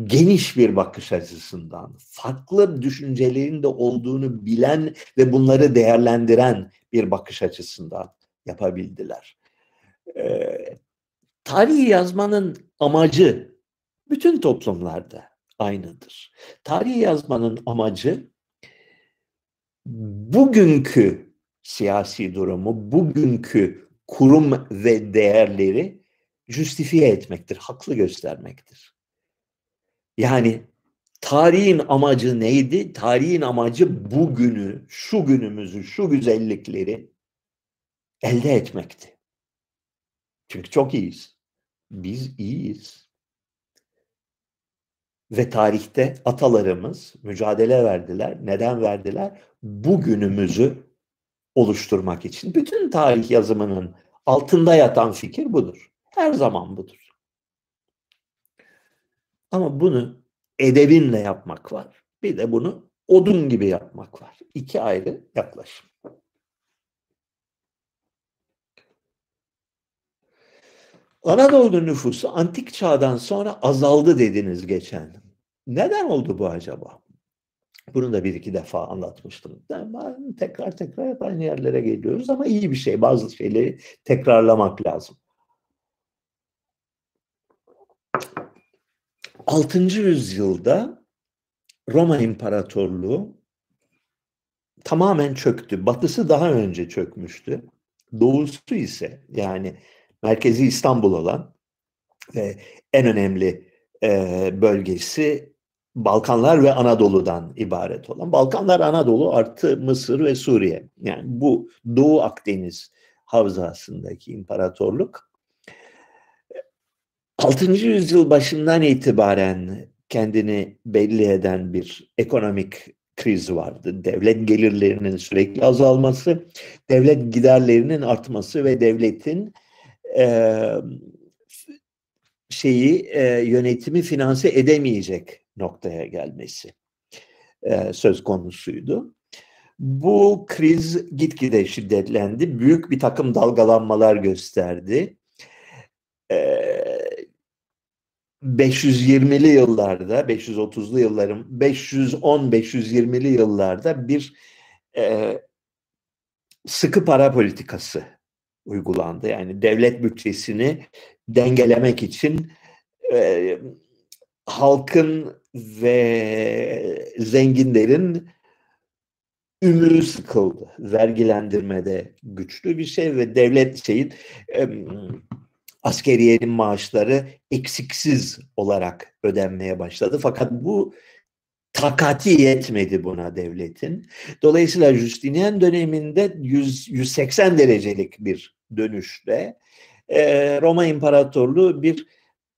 geniş bir bakış açısından, farklı düşüncelerin de olduğunu bilen ve bunları değerlendiren bir bakış açısından yapabildiler. Ee, tarihi yazmanın amacı bütün toplumlarda aynıdır. Tarihi yazmanın amacı bugünkü siyasi durumu, bugünkü kurum ve değerleri justifiye etmektir, haklı göstermektir. Yani tarihin amacı neydi? Tarihin amacı bugünü, şu günümüzü, şu güzellikleri elde etmekti. Çünkü çok iyiyiz. Biz iyiyiz. Ve tarihte atalarımız mücadele verdiler. Neden verdiler? Bugünümüzü oluşturmak için. Bütün tarih yazımının altında yatan fikir budur. Her zaman budur. Ama bunu edebinle yapmak var. Bir de bunu odun gibi yapmak var. İki ayrı yaklaşım. Anadolu nüfusu antik çağdan sonra azaldı dediniz geçen. Neden oldu bu acaba? Bunu da bir iki defa anlatmıştım. Yani tekrar tekrar hep aynı yerlere geliyoruz ama iyi bir şey. Bazı şeyleri tekrarlamak lazım. 6. yüzyılda Roma İmparatorluğu tamamen çöktü. Batısı daha önce çökmüştü. Doğusu ise yani merkezi İstanbul olan ve en önemli bölgesi Balkanlar ve Anadolu'dan ibaret olan. Balkanlar, Anadolu artı Mısır ve Suriye. Yani bu Doğu Akdeniz havzasındaki imparatorluk 6. yüzyıl başından itibaren kendini belli eden bir ekonomik kriz vardı. Devlet gelirlerinin sürekli azalması, devlet giderlerinin artması ve devletin e, şeyi e, yönetimi finanse edemeyecek noktaya gelmesi e, söz konusuydu. Bu kriz gitgide şiddetlendi. Büyük bir takım dalgalanmalar gösterdi. E, 520'li yıllarda, 530'lu yılların 510-520'li yıllarda bir e, sıkı para politikası uygulandı. Yani devlet bütçesini dengelemek için e, halkın ve zenginlerin ümürü sıkıldı. Vergilendirmede güçlü bir şey ve devlet şeyin askeriyenin maaşları eksiksiz olarak ödenmeye başladı. Fakat bu takati yetmedi buna devletin. Dolayısıyla Justinian döneminde 100, 180 derecelik bir dönüşte Roma İmparatorluğu bir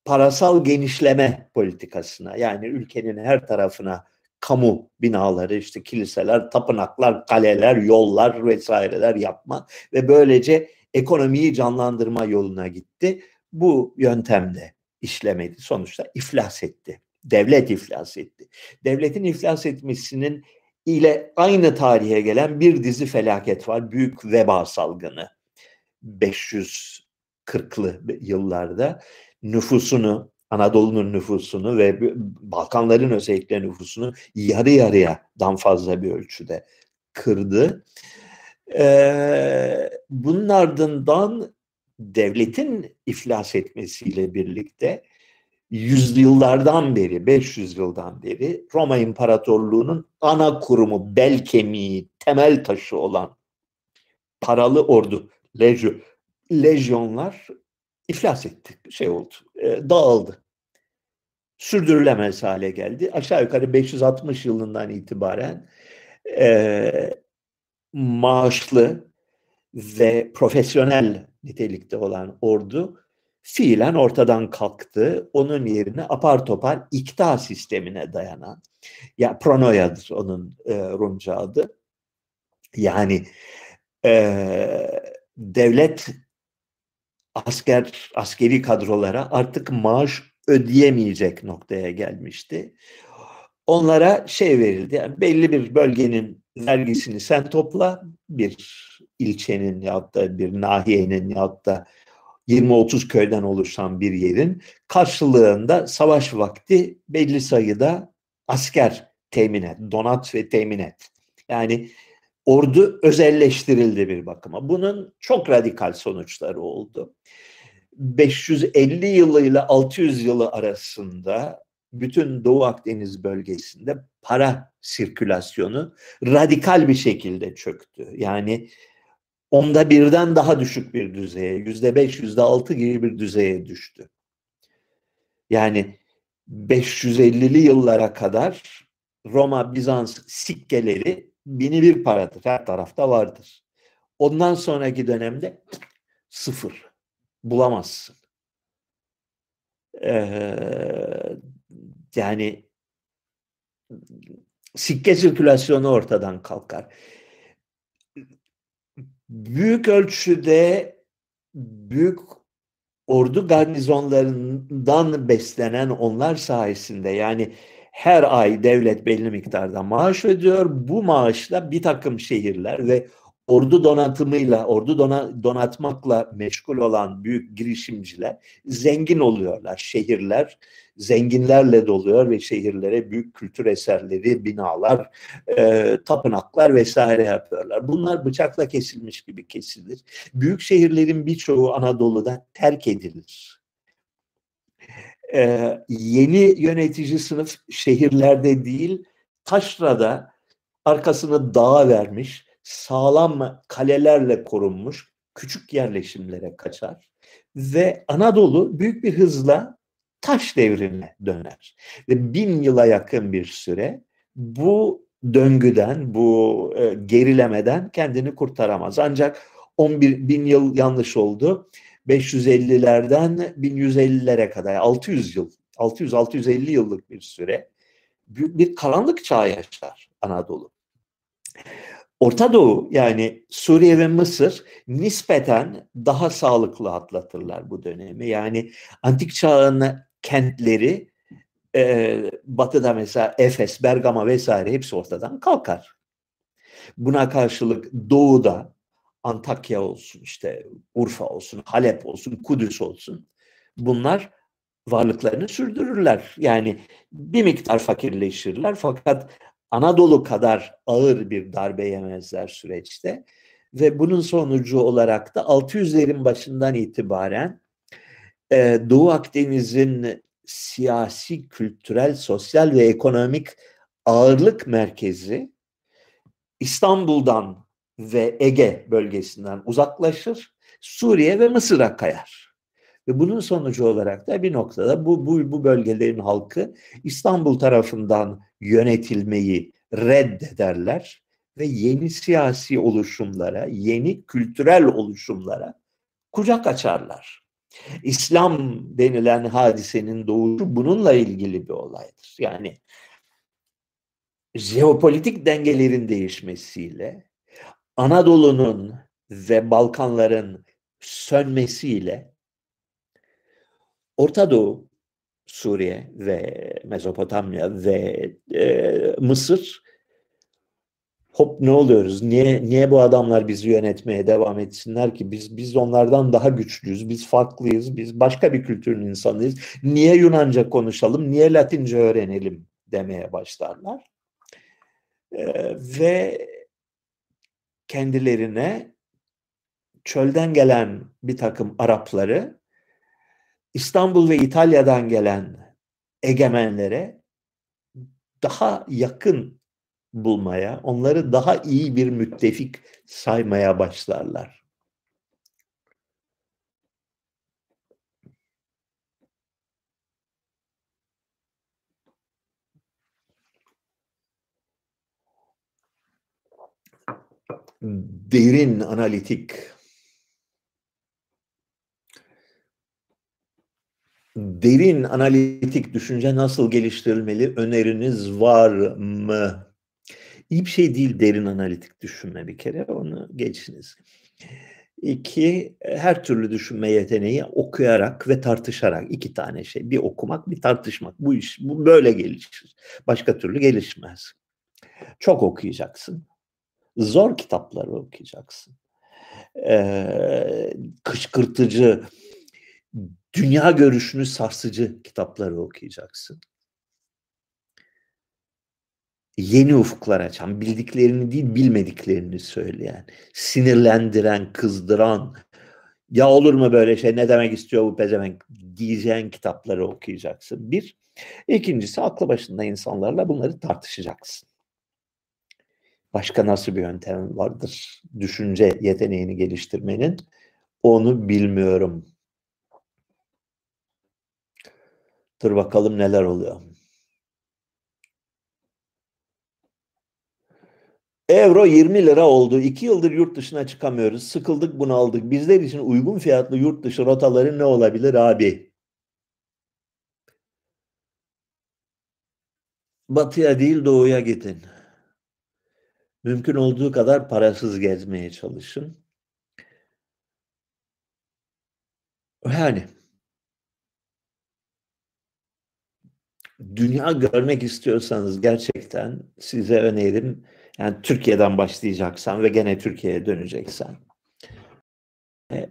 parasal genişleme politikasına yani ülkenin her tarafına kamu binaları işte kiliseler, tapınaklar, kaleler, yollar vesaireler yapma ve böylece ekonomiyi canlandırma yoluna gitti. Bu yöntemle işlemedi. Sonuçta iflas etti. Devlet iflas etti. Devletin iflas etmesinin ile aynı tarihe gelen bir dizi felaket var. Büyük veba salgını. 540'lı yıllarda nüfusunu, Anadolu'nun nüfusunu ve Balkanların özellikle nüfusunu yarı yarıyadan fazla bir ölçüde kırdı. Ee, bunun ardından devletin iflas etmesiyle birlikte yüzyıllardan beri, 500 yıldan beri Roma İmparatorluğu'nun ana kurumu, bel kemiği, temel taşı olan paralı ordu, lejyo, lejyonlar iflas etti, şey oldu, e, dağıldı. Sürdürülemez hale geldi. Aşağı yukarı 560 yılından itibaren e, maaşlı ve profesyonel nitelikte olan ordu fiilen ortadan kalktı. Onun yerine apar topar ikta sistemine dayanan, ya pronoyadır onun e, Rumca adı. Yani e, devlet asker askeri kadrolara artık maaş ödeyemeyecek noktaya gelmişti. Onlara şey verildi. Yani belli bir bölgenin vergisini sen topla. Bir ilçenin ya da bir nahiyenin ya da 20-30 köyden oluşan bir yerin karşılığında savaş vakti belli sayıda asker temin et, donat ve temin et. Yani ordu özelleştirildi bir bakıma. Bunun çok radikal sonuçları oldu. 550 yılıyla 600 yılı arasında bütün Doğu Akdeniz bölgesinde para sirkülasyonu radikal bir şekilde çöktü. Yani onda birden daha düşük bir düzeye, yüzde beş, yüzde altı gibi bir düzeye düştü. Yani 550'li yıllara kadar Roma, Bizans sikkeleri bini bir paradır. Her tarafta vardır. Ondan sonraki dönemde sıfır. Bulamazsın. Ee, yani sikke sirkülasyonu ortadan kalkar. Büyük ölçüde büyük ordu garnizonlarından beslenen onlar sayesinde yani her ay devlet belli miktarda maaş ödüyor. Bu maaşla bir takım şehirler ve ordu donatımıyla, ordu dona, donatmakla meşgul olan büyük girişimciler zengin oluyorlar. Şehirler zenginlerle doluyor ve şehirlere büyük kültür eserleri, binalar, e, tapınaklar vesaire yapıyorlar. Bunlar bıçakla kesilmiş gibi kesilir. Büyük şehirlerin birçoğu Anadolu'da terk edilir. Ee, yeni yönetici sınıf şehirlerde değil, taşrada arkasını dağa vermiş, sağlam kalelerle korunmuş küçük yerleşimlere kaçar ve Anadolu büyük bir hızla taş devrine döner. Ve bin yıla yakın bir süre bu döngüden, bu e, gerilemeden kendini kurtaramaz. Ancak 11 bin yıl yanlış oldu. 550'lerden 1150'lere kadar 600 yıl, 600-650 yıllık bir süre bir karanlık çağ yaşar Anadolu. Orta Doğu yani Suriye ve Mısır nispeten daha sağlıklı atlatırlar bu dönemi. Yani antik çağın kentleri e, batıda mesela Efes, Bergama vesaire hepsi ortadan kalkar. Buna karşılık doğuda Antakya olsun, işte Urfa olsun, Halep olsun, Kudüs olsun bunlar varlıklarını sürdürürler. Yani bir miktar fakirleşirler fakat Anadolu kadar ağır bir darbe yemezler süreçte. Ve bunun sonucu olarak da 600'lerin başından itibaren e, Doğu Akdeniz'in siyasi, kültürel, sosyal ve ekonomik ağırlık merkezi İstanbul'dan ve Ege bölgesinden uzaklaşır, Suriye ve Mısır'a kayar. Ve bunun sonucu olarak da bir noktada bu, bu, bu bölgelerin halkı İstanbul tarafından yönetilmeyi reddederler ve yeni siyasi oluşumlara, yeni kültürel oluşumlara kucak açarlar. İslam denilen hadisenin doğuşu bununla ilgili bir olaydır. Yani jeopolitik dengelerin değişmesiyle Anadolu'nun ve Balkanların sönmesiyle Orta Doğu, Suriye ve Mezopotamya ve e, Mısır hop ne oluyoruz? Niye niye bu adamlar bizi yönetmeye devam etsinler ki? Biz biz onlardan daha güçlüyüz. Biz farklıyız. Biz başka bir kültürün insanıyız. Niye Yunanca konuşalım? Niye Latince öğrenelim demeye başlarlar. Ee, ve kendilerine çölden gelen bir takım Arapları İstanbul ve İtalya'dan gelen egemenlere daha yakın bulmaya, onları daha iyi bir müttefik saymaya başlarlar. Derin analitik derin analitik düşünce nasıl geliştirilmeli öneriniz var mı? İyi bir şey değil derin analitik düşünme bir kere onu geçiniz. İki, her türlü düşünme yeteneği okuyarak ve tartışarak iki tane şey. Bir okumak, bir tartışmak. Bu iş bu böyle gelişir. Başka türlü gelişmez. Çok okuyacaksın. Zor kitapları okuyacaksın. Ee, kışkırtıcı, dünya görüşünü sarsıcı kitapları okuyacaksın yeni ufuklar açan, bildiklerini değil bilmediklerini söyleyen, sinirlendiren, kızdıran, ya olur mu böyle şey ne demek istiyor bu pezevenk diyeceğin kitapları okuyacaksın. Bir, İkincisi aklı başında insanlarla bunları tartışacaksın. Başka nasıl bir yöntem vardır düşünce yeteneğini geliştirmenin? Onu bilmiyorum. Dur bakalım neler oluyor. Euro 20 lira oldu. 2 yıldır yurt dışına çıkamıyoruz. Sıkıldık bunu aldık. Bizler için uygun fiyatlı yurt dışı rotaları ne olabilir abi? Batıya değil doğuya gidin. Mümkün olduğu kadar parasız gezmeye çalışın. Yani dünya görmek istiyorsanız gerçekten size önerim yani Türkiye'den başlayacaksan ve gene Türkiye'ye döneceksen. E,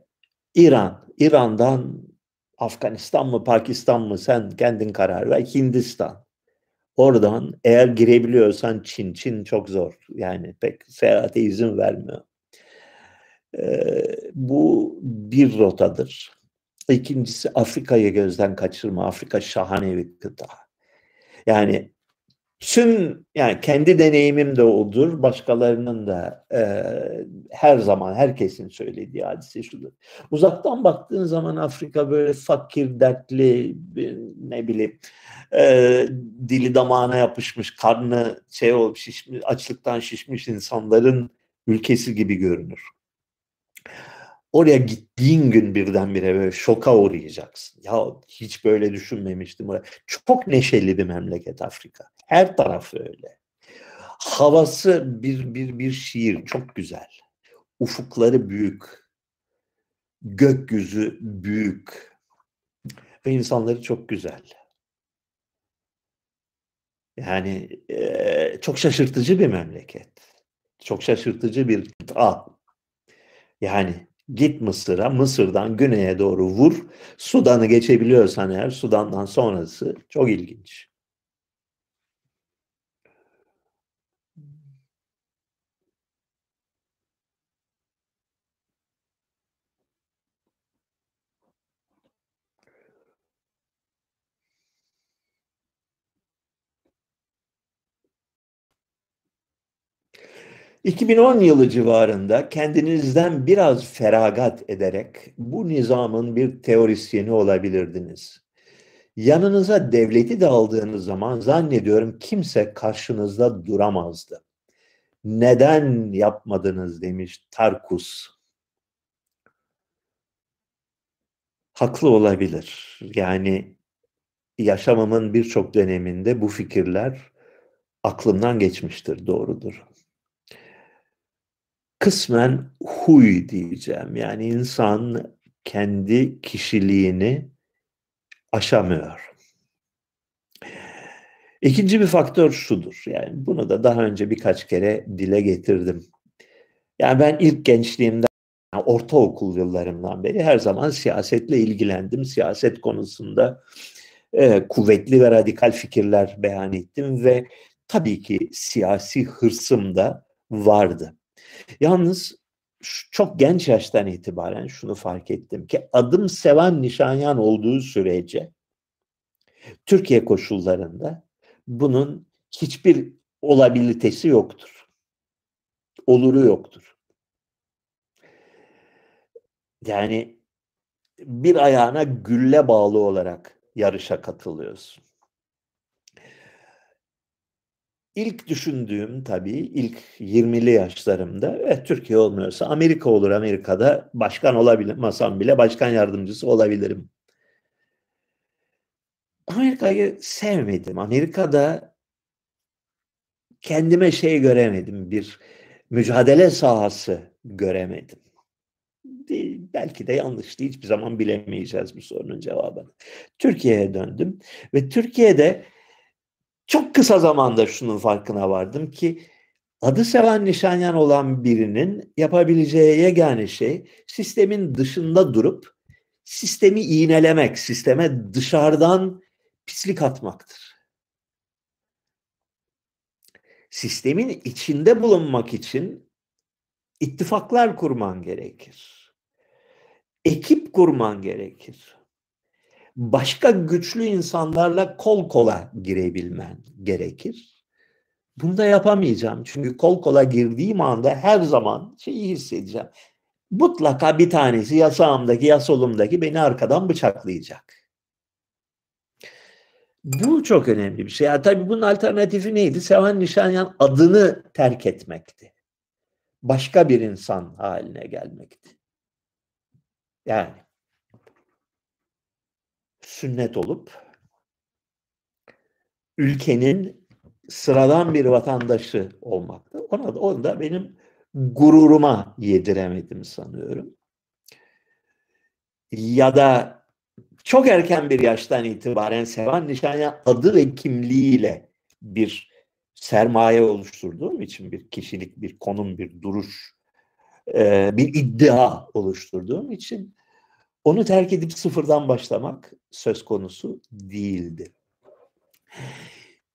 İran, İran'dan Afganistan mı Pakistan mı sen kendin karar ver. Hindistan. Oradan eğer girebiliyorsan Çin. Çin çok zor. Yani pek seyahate izin vermiyor. Ee, bu bir rotadır. İkincisi Afrika'yı gözden kaçırma. Afrika şahane bir kıta. Yani tüm yani kendi deneyimim de odur, başkalarının da e, her zaman herkesin söylediği hadise şudur. Uzaktan baktığın zaman Afrika böyle fakir, dertli, ne bileyim e, dili damağına yapışmış, karnı şey olup şişmiş, açlıktan şişmiş insanların ülkesi gibi görünür. Oraya gittiğin gün birdenbire böyle şoka uğrayacaksın. Ya hiç böyle düşünmemiştim. Çok neşeli bir memleket Afrika. Her tarafı öyle. Havası bir, bir, bir şiir. Çok güzel. Ufukları büyük. Gökyüzü büyük. Ve insanları çok güzel. Yani e, çok şaşırtıcı bir memleket. Çok şaşırtıcı bir kıta. Yani Git Mısır'a, Mısır'dan güneye doğru vur. Sudan'ı geçebiliyorsan eğer Sudan'dan sonrası çok ilginç. 2010 yılı civarında kendinizden biraz feragat ederek bu nizamın bir teorisyeni olabilirdiniz. Yanınıza devleti de aldığınız zaman zannediyorum kimse karşınızda duramazdı. Neden yapmadınız demiş Tarkus. Haklı olabilir. Yani yaşamımın birçok döneminde bu fikirler aklımdan geçmiştir, doğrudur kısmen huy diyeceğim. Yani insan kendi kişiliğini aşamıyor. İkinci bir faktör şudur. Yani bunu da daha önce birkaç kere dile getirdim. Yani ben ilk gençliğimden ortaokul yıllarımdan beri her zaman siyasetle ilgilendim. Siyaset konusunda e, kuvvetli ve radikal fikirler beyan ettim ve tabii ki siyasi hırsım da vardı. Yalnız çok genç yaştan itibaren şunu fark ettim ki adım seven Nişanyan olduğu sürece Türkiye koşullarında bunun hiçbir olabilitesi yoktur. Oluru yoktur. Yani bir ayağına gülle bağlı olarak yarışa katılıyorsun. İlk düşündüğüm tabii ilk 20'li yaşlarımda evet Türkiye olmuyorsa Amerika olur. Amerika'da başkan olabilmesem bile başkan yardımcısı olabilirim. Amerika'yı sevmedim. Amerika'da kendime şey göremedim. Bir mücadele sahası göremedim. Belki de yanlıştı. Hiçbir zaman bilemeyeceğiz bu sorunun cevabını. Türkiye'ye döndüm ve Türkiye'de çok kısa zamanda şunun farkına vardım ki adı seven nişanyan olan birinin yapabileceği yegane şey sistemin dışında durup sistemi iğnelemek, sisteme dışarıdan pislik atmaktır. Sistemin içinde bulunmak için ittifaklar kurman gerekir. Ekip kurman gerekir. Başka güçlü insanlarla kol kola girebilmen gerekir. Bunu da yapamayacağım. Çünkü kol kola girdiğim anda her zaman şeyi hissedeceğim. Mutlaka bir tanesi ya sağımdaki ya solumdaki beni arkadan bıçaklayacak. Bu çok önemli bir şey. Yani tabii bunun alternatifi neydi? Sevan Nişanyan adını terk etmekti. Başka bir insan haline gelmekti. Yani sünnet olup ülkenin sıradan bir vatandaşı olmaktı. Ona da, onu da benim gururuma yediremedim sanıyorum. Ya da çok erken bir yaştan itibaren Sevan Nişanya adı ve kimliğiyle bir sermaye oluşturduğum için bir kişilik, bir konum, bir duruş, bir iddia oluşturduğum için onu terk edip sıfırdan başlamak söz konusu değildi.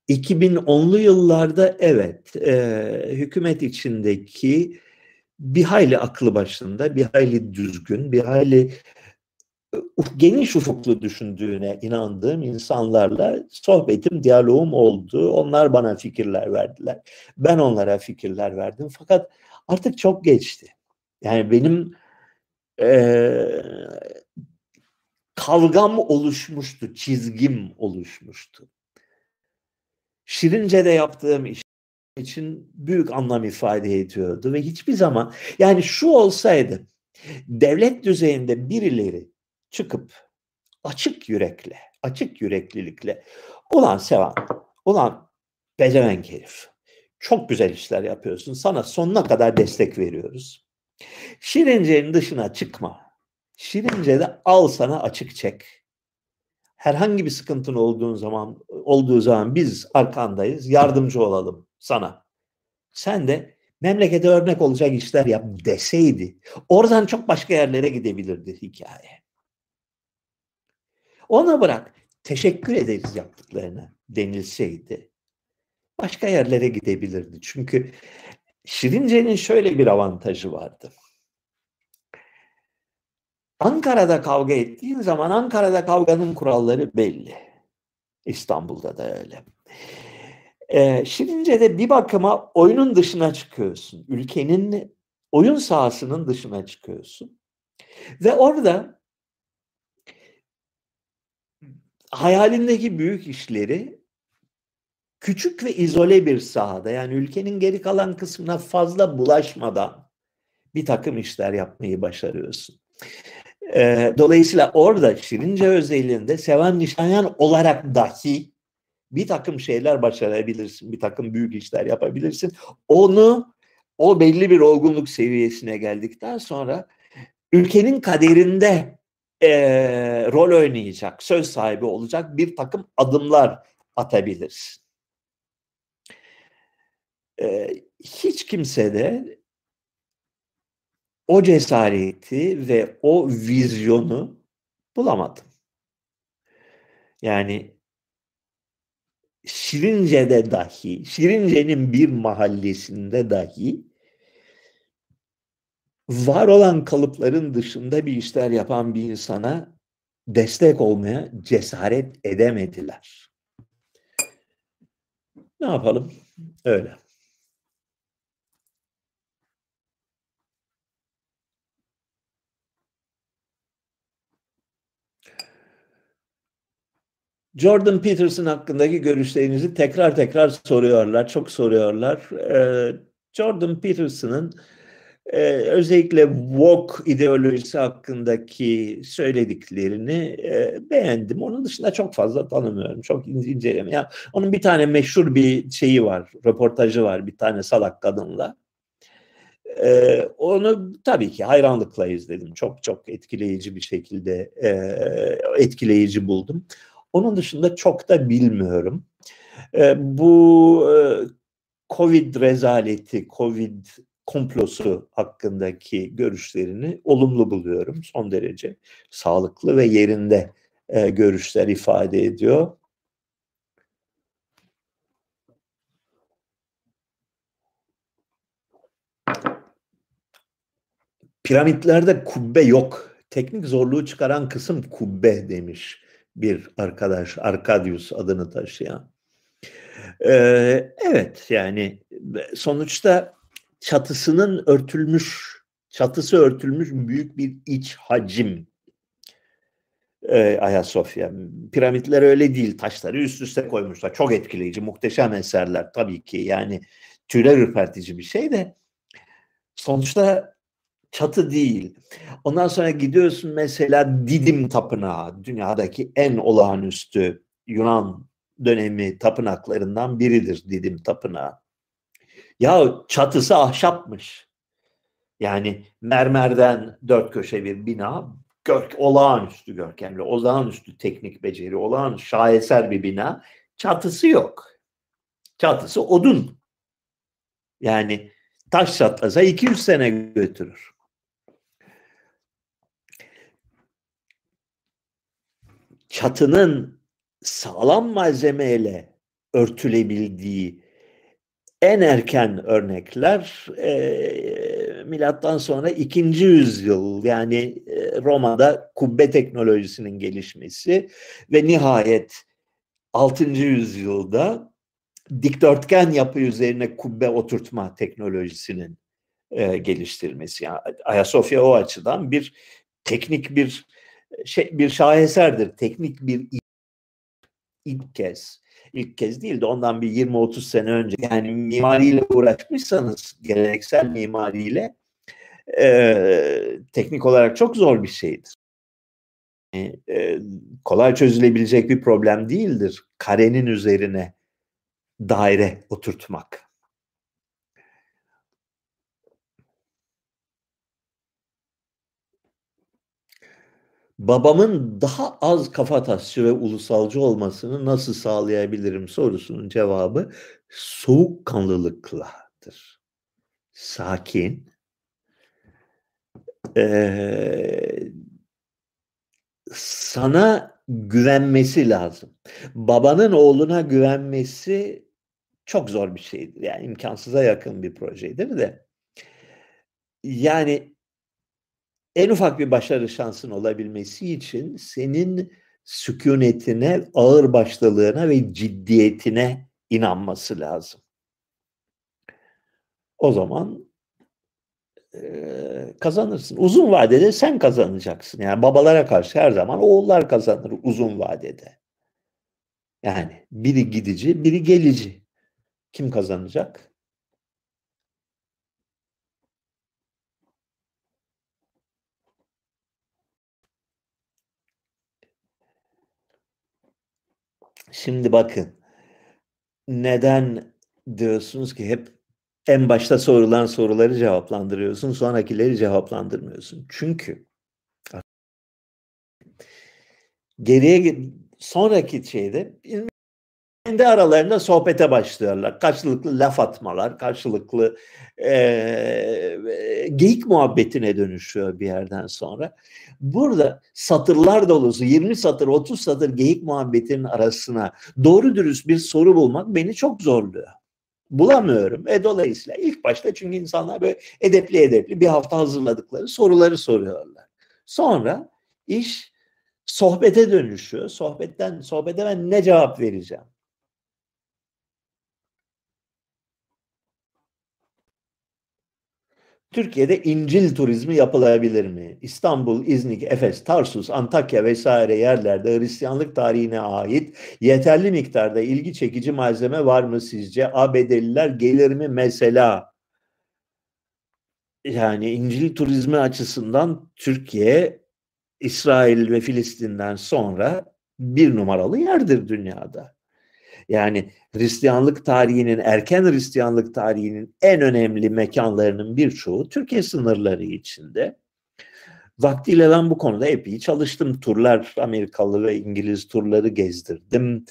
2010'lu yıllarda evet e, hükümet içindeki bir hayli aklı başında, bir hayli düzgün, bir hayli geniş ufuklu düşündüğüne inandığım insanlarla sohbetim, diyalogum oldu. Onlar bana fikirler verdiler. Ben onlara fikirler verdim. Fakat artık çok geçti. Yani benim e, kavgam oluşmuştu, çizgim oluşmuştu. Şirince'de yaptığım iş için büyük anlam ifade ediyordu ve hiçbir zaman yani şu olsaydı devlet düzeyinde birileri çıkıp açık yürekle, açık yüreklilikle ulan Sevan, ulan bezevenk herif çok güzel işler yapıyorsun sana sonuna kadar destek veriyoruz. Şirince'nin dışına çıkma. Şirince'de al sana açık çek. Herhangi bir sıkıntın olduğun zaman olduğu zaman biz arkandayız. Yardımcı olalım sana. Sen de memlekete örnek olacak işler yap deseydi. Oradan çok başka yerlere gidebilirdi hikaye. Ona bırak teşekkür ederiz yaptıklarına denilseydi başka yerlere gidebilirdi. Çünkü Şirince'nin şöyle bir avantajı vardı. Ankara'da kavga ettiğin zaman Ankara'da kavganın kuralları belli. İstanbul'da da öyle. Ee, Şirince'de bir bakıma oyunun dışına çıkıyorsun. Ülkenin oyun sahasının dışına çıkıyorsun. Ve orada hayalindeki büyük işleri küçük ve izole bir sahada yani ülkenin geri kalan kısmına fazla bulaşmadan bir takım işler yapmayı başarıyorsun. E, dolayısıyla orada Şirince özelliğinde Sevan Nişanyan olarak dahi bir takım şeyler başarabilirsin, bir takım büyük işler yapabilirsin. Onu o belli bir olgunluk seviyesine geldikten sonra ülkenin kaderinde e, rol oynayacak, söz sahibi olacak bir takım adımlar atabilirsin. E, hiç kimse de o cesareti ve o vizyonu bulamadım. Yani Şirince'de dahi, Şirince'nin bir mahallesinde dahi var olan kalıpların dışında bir işler yapan bir insana destek olmaya cesaret edemediler. Ne yapalım? Öyle. Jordan Peterson hakkındaki görüşlerinizi tekrar tekrar soruyorlar, çok soruyorlar. Ee, Jordan Peterson'ın e, özellikle woke ideolojisi hakkındaki söylediklerini e, beğendim. Onun dışında çok fazla tanımıyorum, çok incelemiyorum. Onun bir tane meşhur bir şeyi var, röportajı var bir tane salak kadınla. Ee, onu tabii ki hayranlıkla izledim. Çok çok etkileyici bir şekilde e, etkileyici buldum. Onun dışında çok da bilmiyorum. E, bu e, Covid rezaleti, Covid komplosu hakkındaki görüşlerini olumlu buluyorum. Son derece sağlıklı ve yerinde e, görüşler ifade ediyor. Piramitlerde kubbe yok. Teknik zorluğu çıkaran kısım kubbe demiş bir arkadaş Arkadius adını taşıyan. Ee, evet yani sonuçta çatısının örtülmüş, çatısı örtülmüş büyük bir iç hacim e, Ayasofya. Piramitler öyle değil. Taşları üst üste koymuşlar. Çok etkileyici, muhteşem eserler tabii ki. Yani tüyler ürpertici bir şey de sonuçta çatı değil. Ondan sonra gidiyorsun mesela Didim Tapınağı. Dünyadaki en olağanüstü Yunan dönemi tapınaklarından biridir Didim Tapınağı. Ya çatısı ahşapmış. Yani mermerden dört köşe bir bina, gör, olağanüstü görkemli, olağanüstü teknik beceri, olağan şaheser bir bina. Çatısı yok. Çatısı odun. Yani taş çatlasa 200 sene götürür. Çatının sağlam malzemeyle örtülebildiği en erken örnekler e, milattan sonra ikinci yüzyıl yani e, Roma'da kubbe teknolojisinin gelişmesi ve nihayet 6. yüzyılda dikdörtgen yapı üzerine kubbe oturtma teknolojisinin e, geliştirilmesi. Yani Ayasofya o açıdan bir teknik bir şey bir şaheserdir. Teknik bir ilk kez ilk kez değil de ondan bir 20-30 sene önce yani mimariyle uğraşmışsanız geleneksel mimariyle e, teknik olarak çok zor bir şeydir. E, kolay çözülebilecek bir problem değildir. Karenin üzerine daire oturtmak. Babamın daha az kafatasçı ve ulusalcı olmasını nasıl sağlayabilirim sorusunun cevabı soğukkanlılıkladır. Sakin, ee, sana güvenmesi lazım. Babanın oğluna güvenmesi çok zor bir şeydir. Yani imkansıza yakın bir projedir de. Yani en ufak bir başarı şansın olabilmesi için senin sükunetine, ağır başlılığına ve ciddiyetine inanması lazım. O zaman e, kazanırsın. Uzun vadede sen kazanacaksın. Yani babalara karşı her zaman oğullar kazanır uzun vadede. Yani biri gidici, biri gelici. Kim kazanacak? Şimdi bakın neden diyorsunuz ki hep en başta sorulan soruları cevaplandırıyorsun, sonrakileri cevaplandırmıyorsun. Çünkü geriye sonraki şeyde kendi aralarında sohbete başlıyorlar. Karşılıklı laf atmalar, karşılıklı e, geyik muhabbetine dönüşüyor bir yerden sonra. Burada satırlar dolusu 20 satır 30 satır geyik muhabbetinin arasına doğru dürüst bir soru bulmak beni çok zorluyor. Bulamıyorum. E dolayısıyla ilk başta çünkü insanlar böyle edepli edepli bir hafta hazırladıkları soruları soruyorlar. Sonra iş sohbete dönüşüyor. Sohbetten sohbete ben ne cevap vereceğim? Türkiye'de İncil turizmi yapılabilir mi? İstanbul, İznik, Efes, Tarsus, Antakya vesaire yerlerde Hristiyanlık tarihine ait yeterli miktarda ilgi çekici malzeme var mı sizce? ABD'liler gelir mi mesela? Yani İncil turizmi açısından Türkiye, İsrail ve Filistin'den sonra bir numaralı yerdir dünyada. Yani Hristiyanlık tarihinin, erken Hristiyanlık tarihinin en önemli mekanlarının birçoğu Türkiye sınırları içinde. Vaktiyle ben bu konuda epey çalıştım. Turlar, Amerikalı ve İngiliz turları gezdirdim.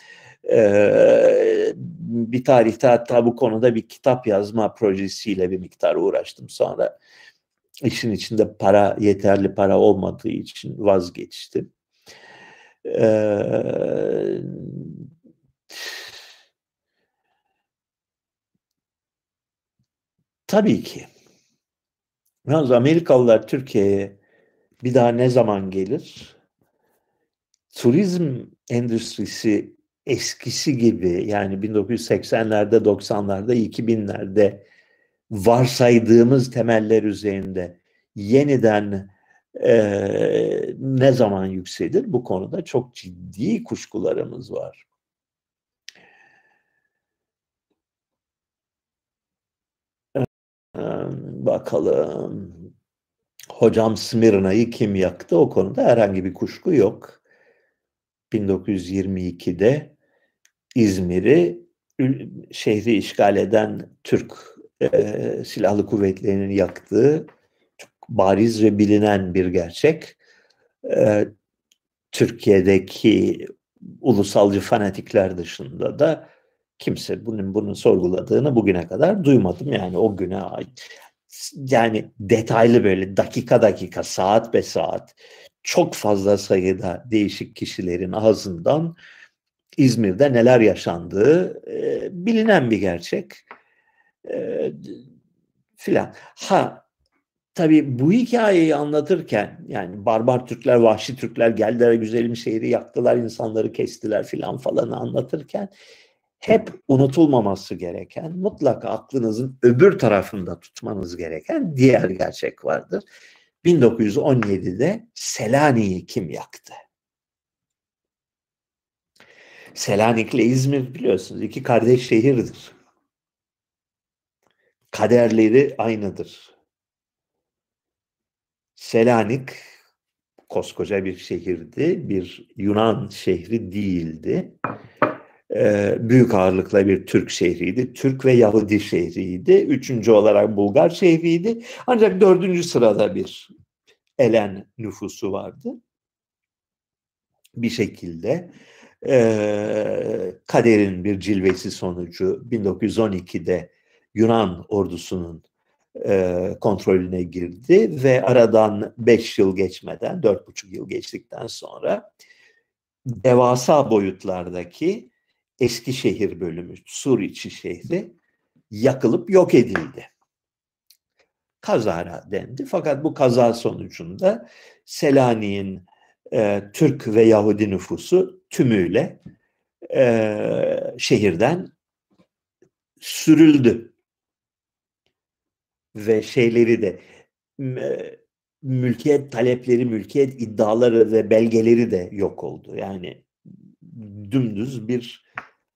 Ee, bir tarihte hatta bu konuda bir kitap yazma projesiyle bir miktar uğraştım. Sonra işin içinde para, yeterli para olmadığı için vazgeçtim. Ee, Tabii ki. Yalnız Amerikalılar Türkiye'ye bir daha ne zaman gelir? turizm endüstrisi eskisi gibi yani 1980'lerde, 90'larda, 2000'lerde varsaydığımız temeller üzerinde yeniden e, ne zaman yükselir? Bu konuda çok ciddi kuşkularımız var. Bakalım. Hocam Smirna'yı kim yaktı? O konuda herhangi bir kuşku yok. 1922'de İzmir'i şehri işgal eden Türk e, silahlı kuvvetlerinin yaktığı çok bariz ve bilinen bir gerçek. E, Türkiye'deki ulusalcı fanatikler dışında da kimse bunun bunu sorguladığını bugüne kadar duymadım. Yani o güne ait yani detaylı böyle dakika dakika saat be saat çok fazla sayıda değişik kişilerin ağzından İzmir'de neler yaşandığı e, bilinen bir gerçek e, filan. Ha tabii bu hikayeyi anlatırken yani barbar Türkler, vahşi Türkler geldiler güzelim şehri yaktılar, insanları kestiler filan falan anlatırken hep unutulmaması gereken, mutlaka aklınızın öbür tarafında tutmanız gereken diğer gerçek vardır. 1917'de Selanik'i kim yaktı? Selanik ile İzmir biliyorsunuz iki kardeş şehirdir. Kaderleri aynıdır. Selanik koskoca bir şehirdi, bir Yunan şehri değildi büyük ağırlıkla bir Türk şehriydi. Türk ve Yahudi şehriydi. Üçüncü olarak Bulgar şehriydi. Ancak dördüncü sırada bir Elen nüfusu vardı. Bir şekilde e, kaderin bir cilvesi sonucu 1912'de Yunan ordusunun e, kontrolüne girdi ve aradan 5 yıl geçmeden, 4,5 yıl geçtikten sonra devasa boyutlardaki Eskişehir bölümü, Suriçi şehri yakılıp yok edildi. Kazara dendi. Fakat bu kaza sonucunda Selanik'in e, Türk ve Yahudi nüfusu tümüyle e, şehirden sürüldü. Ve şeyleri de e, mülkiyet talepleri, mülkiyet iddiaları ve belgeleri de yok oldu. Yani dümdüz bir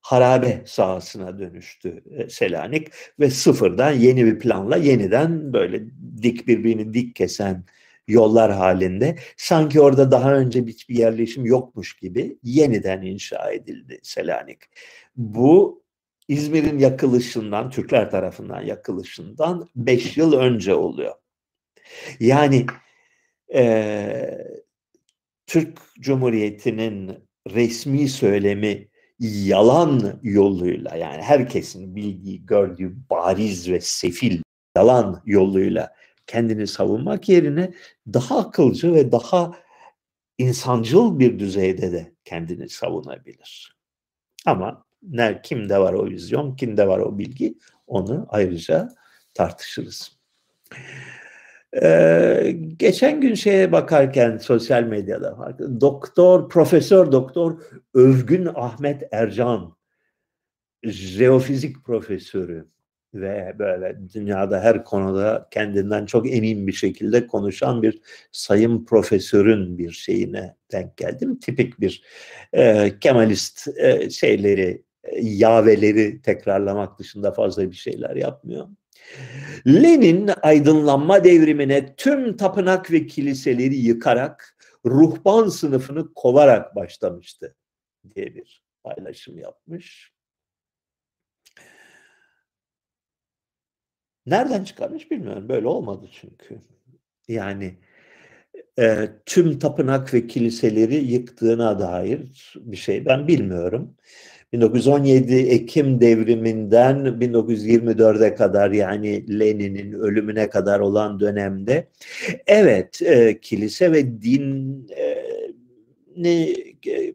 harabe sahasına dönüştü e, Selanik ve sıfırdan yeni bir planla yeniden böyle dik birbirini dik kesen yollar halinde sanki orada daha önce hiçbir yerleşim yokmuş gibi yeniden inşa edildi Selanik. Bu İzmir'in yakılışından, Türkler tarafından yakılışından 5 yıl önce oluyor. Yani e, Türk Cumhuriyeti'nin resmi söylemi yalan yoluyla yani herkesin bildiği, gördüğü bariz ve sefil yalan yoluyla kendini savunmak yerine daha akılcı ve daha insancıl bir düzeyde de kendini savunabilir. Ama ne kimde var o vizyon, kimde var o bilgi onu ayrıca tartışırız. Ee, geçen gün şeye bakarken sosyal medyada doktor, profesör doktor Övgün Ahmet Ercan jeofizik profesörü ve böyle dünyada her konuda kendinden çok emin bir şekilde konuşan bir sayın profesörün bir şeyine denk geldim. Tipik bir e, Kemalist e, şeyleri, e, yaveleri tekrarlamak dışında fazla bir şeyler yapmıyor. Lenin aydınlanma devrimine tüm tapınak ve kiliseleri yıkarak ruhban sınıfını kovarak başlamıştı diye bir paylaşım yapmış. Nereden çıkarmış bilmiyorum. Böyle olmadı çünkü. Yani e, tüm tapınak ve kiliseleri yıktığına dair bir şey ben bilmiyorum. 1917 Ekim devriminden 1924'e kadar yani Lenin'in ölümüne kadar olan dönemde evet e, kilise ve din e, ne, e,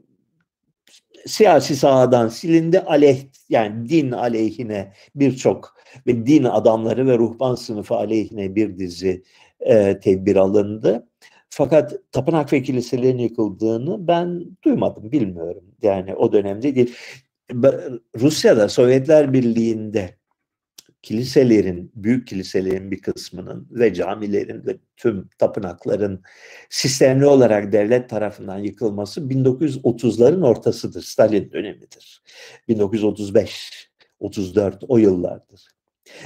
siyasi sahadan silindi aleyh yani din aleyhine birçok ve din adamları ve ruhban sınıfı aleyhine bir dizi e, tedbir alındı. Fakat tapınak ve kiliselerin yıkıldığını ben duymadım, bilmiyorum. Yani o dönemde değil. Rusya'da Sovyetler Birliği'nde kiliselerin, büyük kiliselerin bir kısmının ve camilerin ve tüm tapınakların sistemli olarak devlet tarafından yıkılması 1930'ların ortasıdır, Stalin dönemidir. 1935, 34 o yıllardır.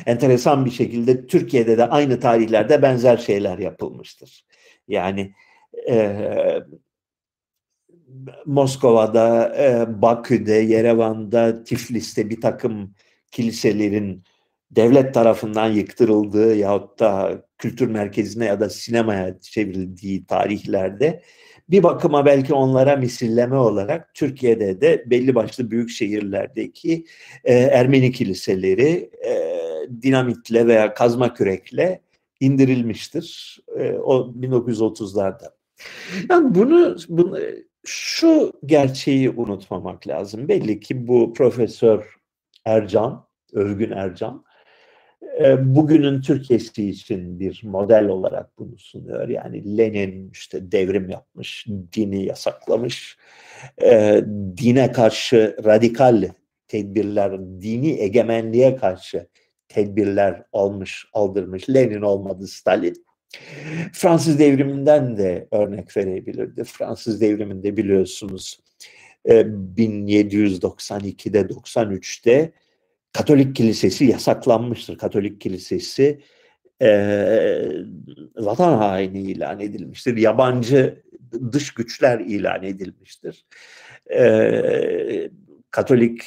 Enteresan bir şekilde Türkiye'de de aynı tarihlerde benzer şeyler yapılmıştır. Yani e, Moskova'da, e, Bakü'de, Yerevan'da, Tiflis'te bir takım kiliselerin devlet tarafından yıktırıldığı yahut da kültür merkezine ya da sinemaya çevrildiği tarihlerde bir bakıma belki onlara misilleme olarak Türkiye'de de belli başlı büyük şehirlerdeki e, Ermeni kiliseleri e, dinamitle veya kazma kürekle indirilmiştir. E, o 1930'larda. Yani bunu, bunu şu gerçeği unutmamak lazım. Belli ki bu Profesör Ercan, Övgün Ercan, e, bugünün Türkiye'si için bir model olarak bunu sunuyor. Yani Lenin işte devrim yapmış, dini yasaklamış, e, dine karşı radikal tedbirler, dini egemenliğe karşı tedbirler almış, aldırmış. Lenin olmadı, Stalin. Fransız devriminden de örnek verebilirdi. Fransız devriminde biliyorsunuz 1792'de e, 93'te Katolik Kilisesi yasaklanmıştır. Katolik Kilisesi e, vatan haini ilan edilmiştir. Yabancı dış güçler ilan edilmiştir. E, Katolik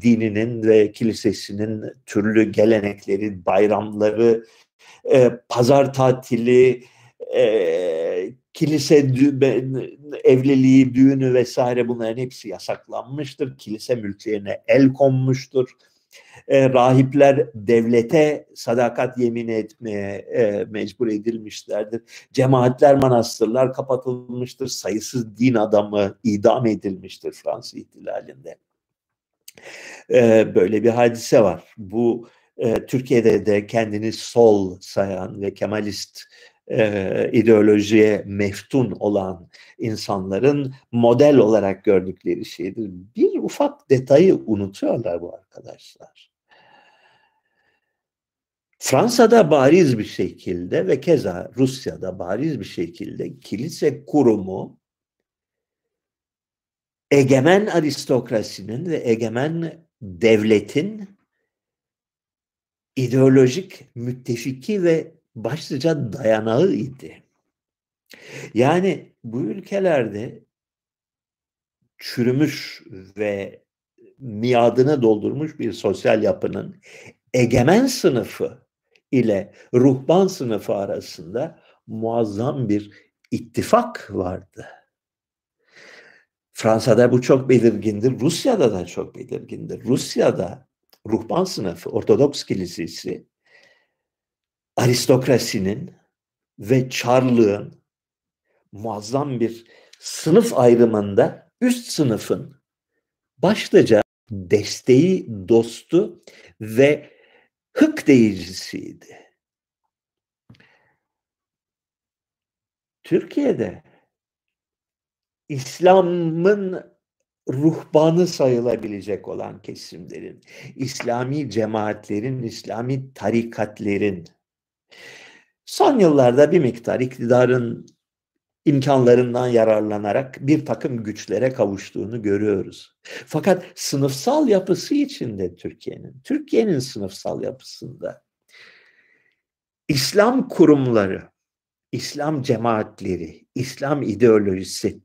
dininin ve kilisesinin türlü gelenekleri, bayramları, e, pazar tatili, e, kilise dü- evliliği, düğünü vesaire bunların hepsi yasaklanmıştır. Kilise mülklerine el konmuştur. E, rahipler devlete sadakat yemin etmeye e, mecbur edilmişlerdir. Cemaatler, manastırlar kapatılmıştır. Sayısız din adamı idam edilmiştir Fransız ihtilalinde. E, böyle bir hadise var. Bu Türkiye'de de kendini sol sayan ve Kemalist e, ideolojiye meftun olan insanların model olarak gördükleri şeydir. Bir ufak detayı unutuyorlar bu arkadaşlar. Fransa'da bariz bir şekilde ve keza Rusya'da bariz bir şekilde kilise kurumu egemen aristokrasinin ve egemen devletin ideolojik müttefiki ve başlıca dayanağı idi. Yani bu ülkelerde çürümüş ve miadını doldurmuş bir sosyal yapının egemen sınıfı ile ruhban sınıfı arasında muazzam bir ittifak vardı. Fransa'da bu çok belirgindir. Rusya'da da çok belirgindir. Rusya'da ruhban sınıfı, Ortodoks Kilisesi aristokrasinin ve çarlığın muazzam bir sınıf ayrımında üst sınıfın başlıca desteği, dostu ve hık değicisiydi. Türkiye'de İslam'ın ruhbanı sayılabilecek olan kesimlerin, İslami cemaatlerin, İslami tarikatlerin son yıllarda bir miktar iktidarın imkanlarından yararlanarak bir takım güçlere kavuştuğunu görüyoruz. Fakat sınıfsal yapısı içinde Türkiye'nin, Türkiye'nin sınıfsal yapısında İslam kurumları, İslam cemaatleri, İslam ideolojisi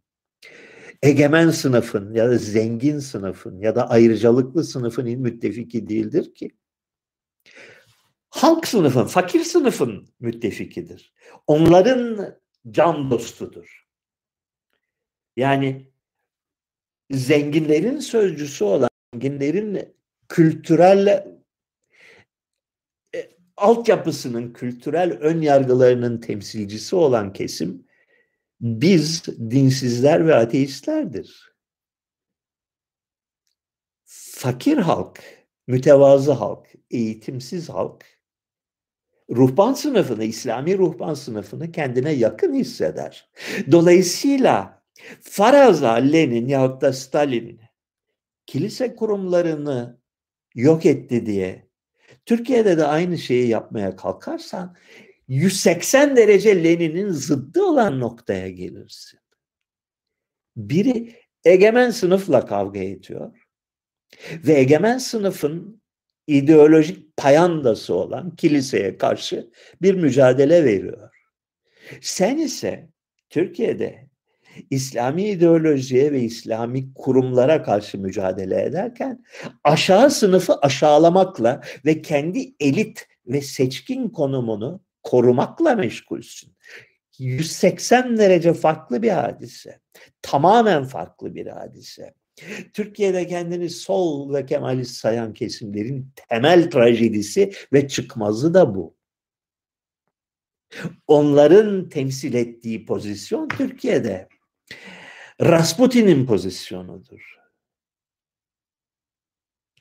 egemen sınıfın ya da zengin sınıfın ya da ayrıcalıklı sınıfın müttefiki değildir ki. Halk sınıfın, fakir sınıfın müttefikidir. Onların can dostudur. Yani zenginlerin sözcüsü olan, zenginlerin kültürel e, altyapısının, kültürel ön yargılarının temsilcisi olan kesim biz dinsizler ve ateistlerdir. Fakir halk, mütevazı halk, eğitimsiz halk ruhban sınıfını, İslami ruhban sınıfını kendine yakın hisseder. Dolayısıyla faraza Lenin yahut da Stalin kilise kurumlarını yok etti diye Türkiye'de de aynı şeyi yapmaya kalkarsan 180 derece Lenin'in zıddı olan noktaya gelirsin. Biri egemen sınıfla kavga ediyor ve egemen sınıfın ideolojik payandası olan kiliseye karşı bir mücadele veriyor. Sen ise Türkiye'de İslami ideolojiye ve İslami kurumlara karşı mücadele ederken aşağı sınıfı aşağılamakla ve kendi elit ve seçkin konumunu korumakla meşgulsün. 180 derece farklı bir hadise. Tamamen farklı bir hadise. Türkiye'de kendini sol ve kemalist sayan kesimlerin temel trajedisi ve çıkmazı da bu. Onların temsil ettiği pozisyon Türkiye'de Rasputin'in pozisyonudur.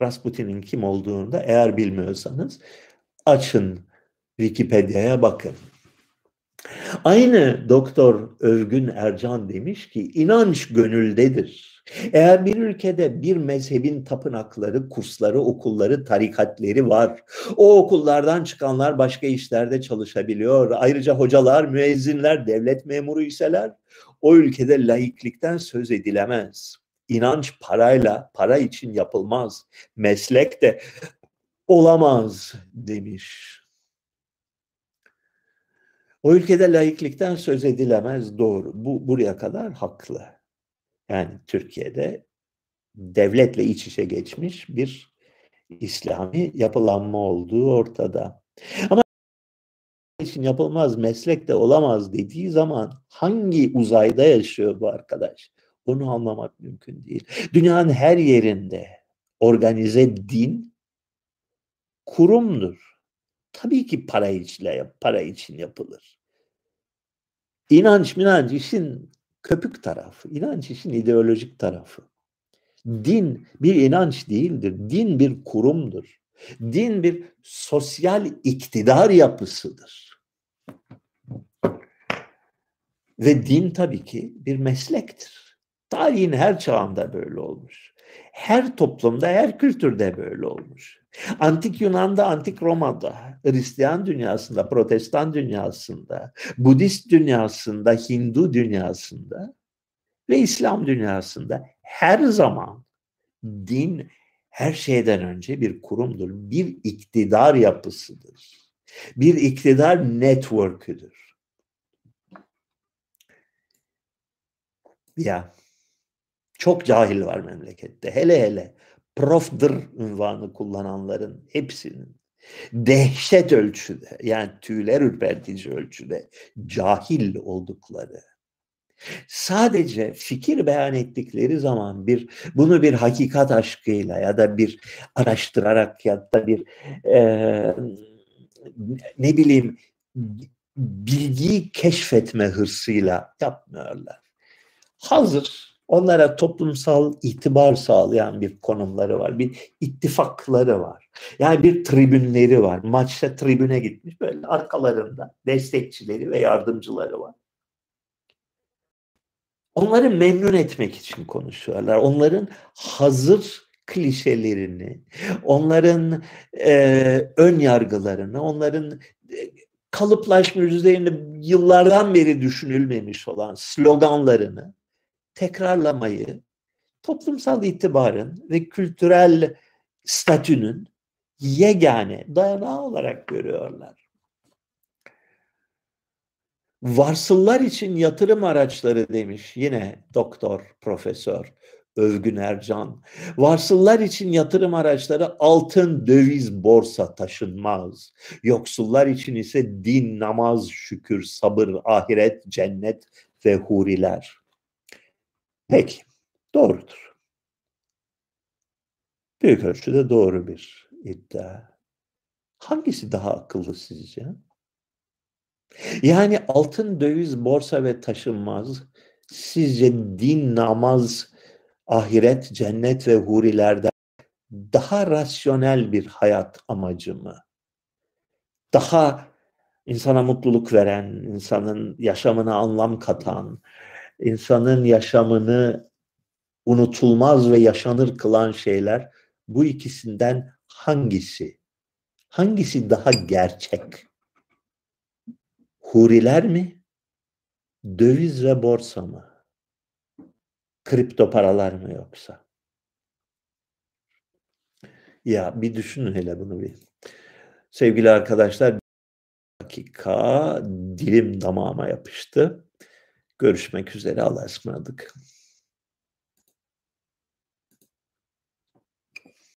Rasputin'in kim olduğunu da eğer bilmiyorsanız açın Wikipedia'ya bakın. Aynı Doktor Övgün Ercan demiş ki inanç gönüldedir. Eğer bir ülkede bir mezhebin tapınakları, kursları, okulları, tarikatleri var. O okullardan çıkanlar başka işlerde çalışabiliyor. Ayrıca hocalar, müezzinler, devlet memuru iseler o ülkede laiklikten söz edilemez. İnanç parayla, para için yapılmaz. Meslek de olamaz demiş. O ülkede laiklikten söz edilemez doğru. Bu buraya kadar haklı. Yani Türkiye'de devletle iç içe geçmiş bir İslami yapılanma olduğu ortada. Ama için yapılmaz, meslek de olamaz dediği zaman hangi uzayda yaşıyor bu arkadaş? Onu anlamak mümkün değil. Dünyanın her yerinde organize din kurumdur. Tabii ki para için, para için yapılır. İnanç minanç işin köpük tarafı. İnanç işin ideolojik tarafı. Din bir inanç değildir. Din bir kurumdur. Din bir sosyal iktidar yapısıdır. Ve din tabii ki bir meslektir. Tarihin her çağında böyle olmuş. Her toplumda, her kültürde böyle olmuş. Antik Yunan'da, Antik Roma'da, Hristiyan dünyasında, Protestan dünyasında, Budist dünyasında, Hindu dünyasında ve İslam dünyasında her zaman din her şeyden önce bir kurumdur, bir iktidar yapısıdır. Bir iktidar network'üdür. Ya çok cahil var memlekette. Hele hele profdır ünvanı kullananların hepsinin dehşet ölçüde yani tüyler ürpertici ölçüde cahil oldukları sadece fikir beyan ettikleri zaman bir bunu bir hakikat aşkıyla ya da bir araştırarak ya da bir e, ne bileyim bilgiyi keşfetme hırsıyla yapmıyorlar. Hazır Onlara toplumsal itibar sağlayan bir konumları var. Bir ittifakları var. Yani bir tribünleri var. Maçta tribüne gitmiş böyle arkalarında destekçileri ve yardımcıları var. Onları memnun etmek için konuşuyorlar. Onların hazır klişelerini, onların e, ön yargılarını, onların e, üzerinde yıllardan beri düşünülmemiş olan sloganlarını tekrarlamayı toplumsal itibarın ve kültürel statünün yegane dayanağı olarak görüyorlar. Varsıllar için yatırım araçları demiş yine doktor, profesör Övgün Ercan. Varsıllar için yatırım araçları altın, döviz, borsa taşınmaz. Yoksullar için ise din, namaz, şükür, sabır, ahiret, cennet ve huriler. Peki, doğrudur. Büyük ölçüde doğru bir iddia. Hangisi daha akıllı sizce? Yani altın, döviz, borsa ve taşınmaz sizce din, namaz, ahiret, cennet ve hurilerde daha rasyonel bir hayat amacı mı? Daha insana mutluluk veren, insanın yaşamına anlam katan, insanın yaşamını unutulmaz ve yaşanır kılan şeyler bu ikisinden hangisi? Hangisi daha gerçek? Huriler mi? Döviz ve borsa mı? Kripto paralar mı yoksa? Ya bir düşünün hele bunu bir. Sevgili arkadaşlar dakika dilim damağıma yapıştı. Görüşmek üzere. Allah'a ısmarladık.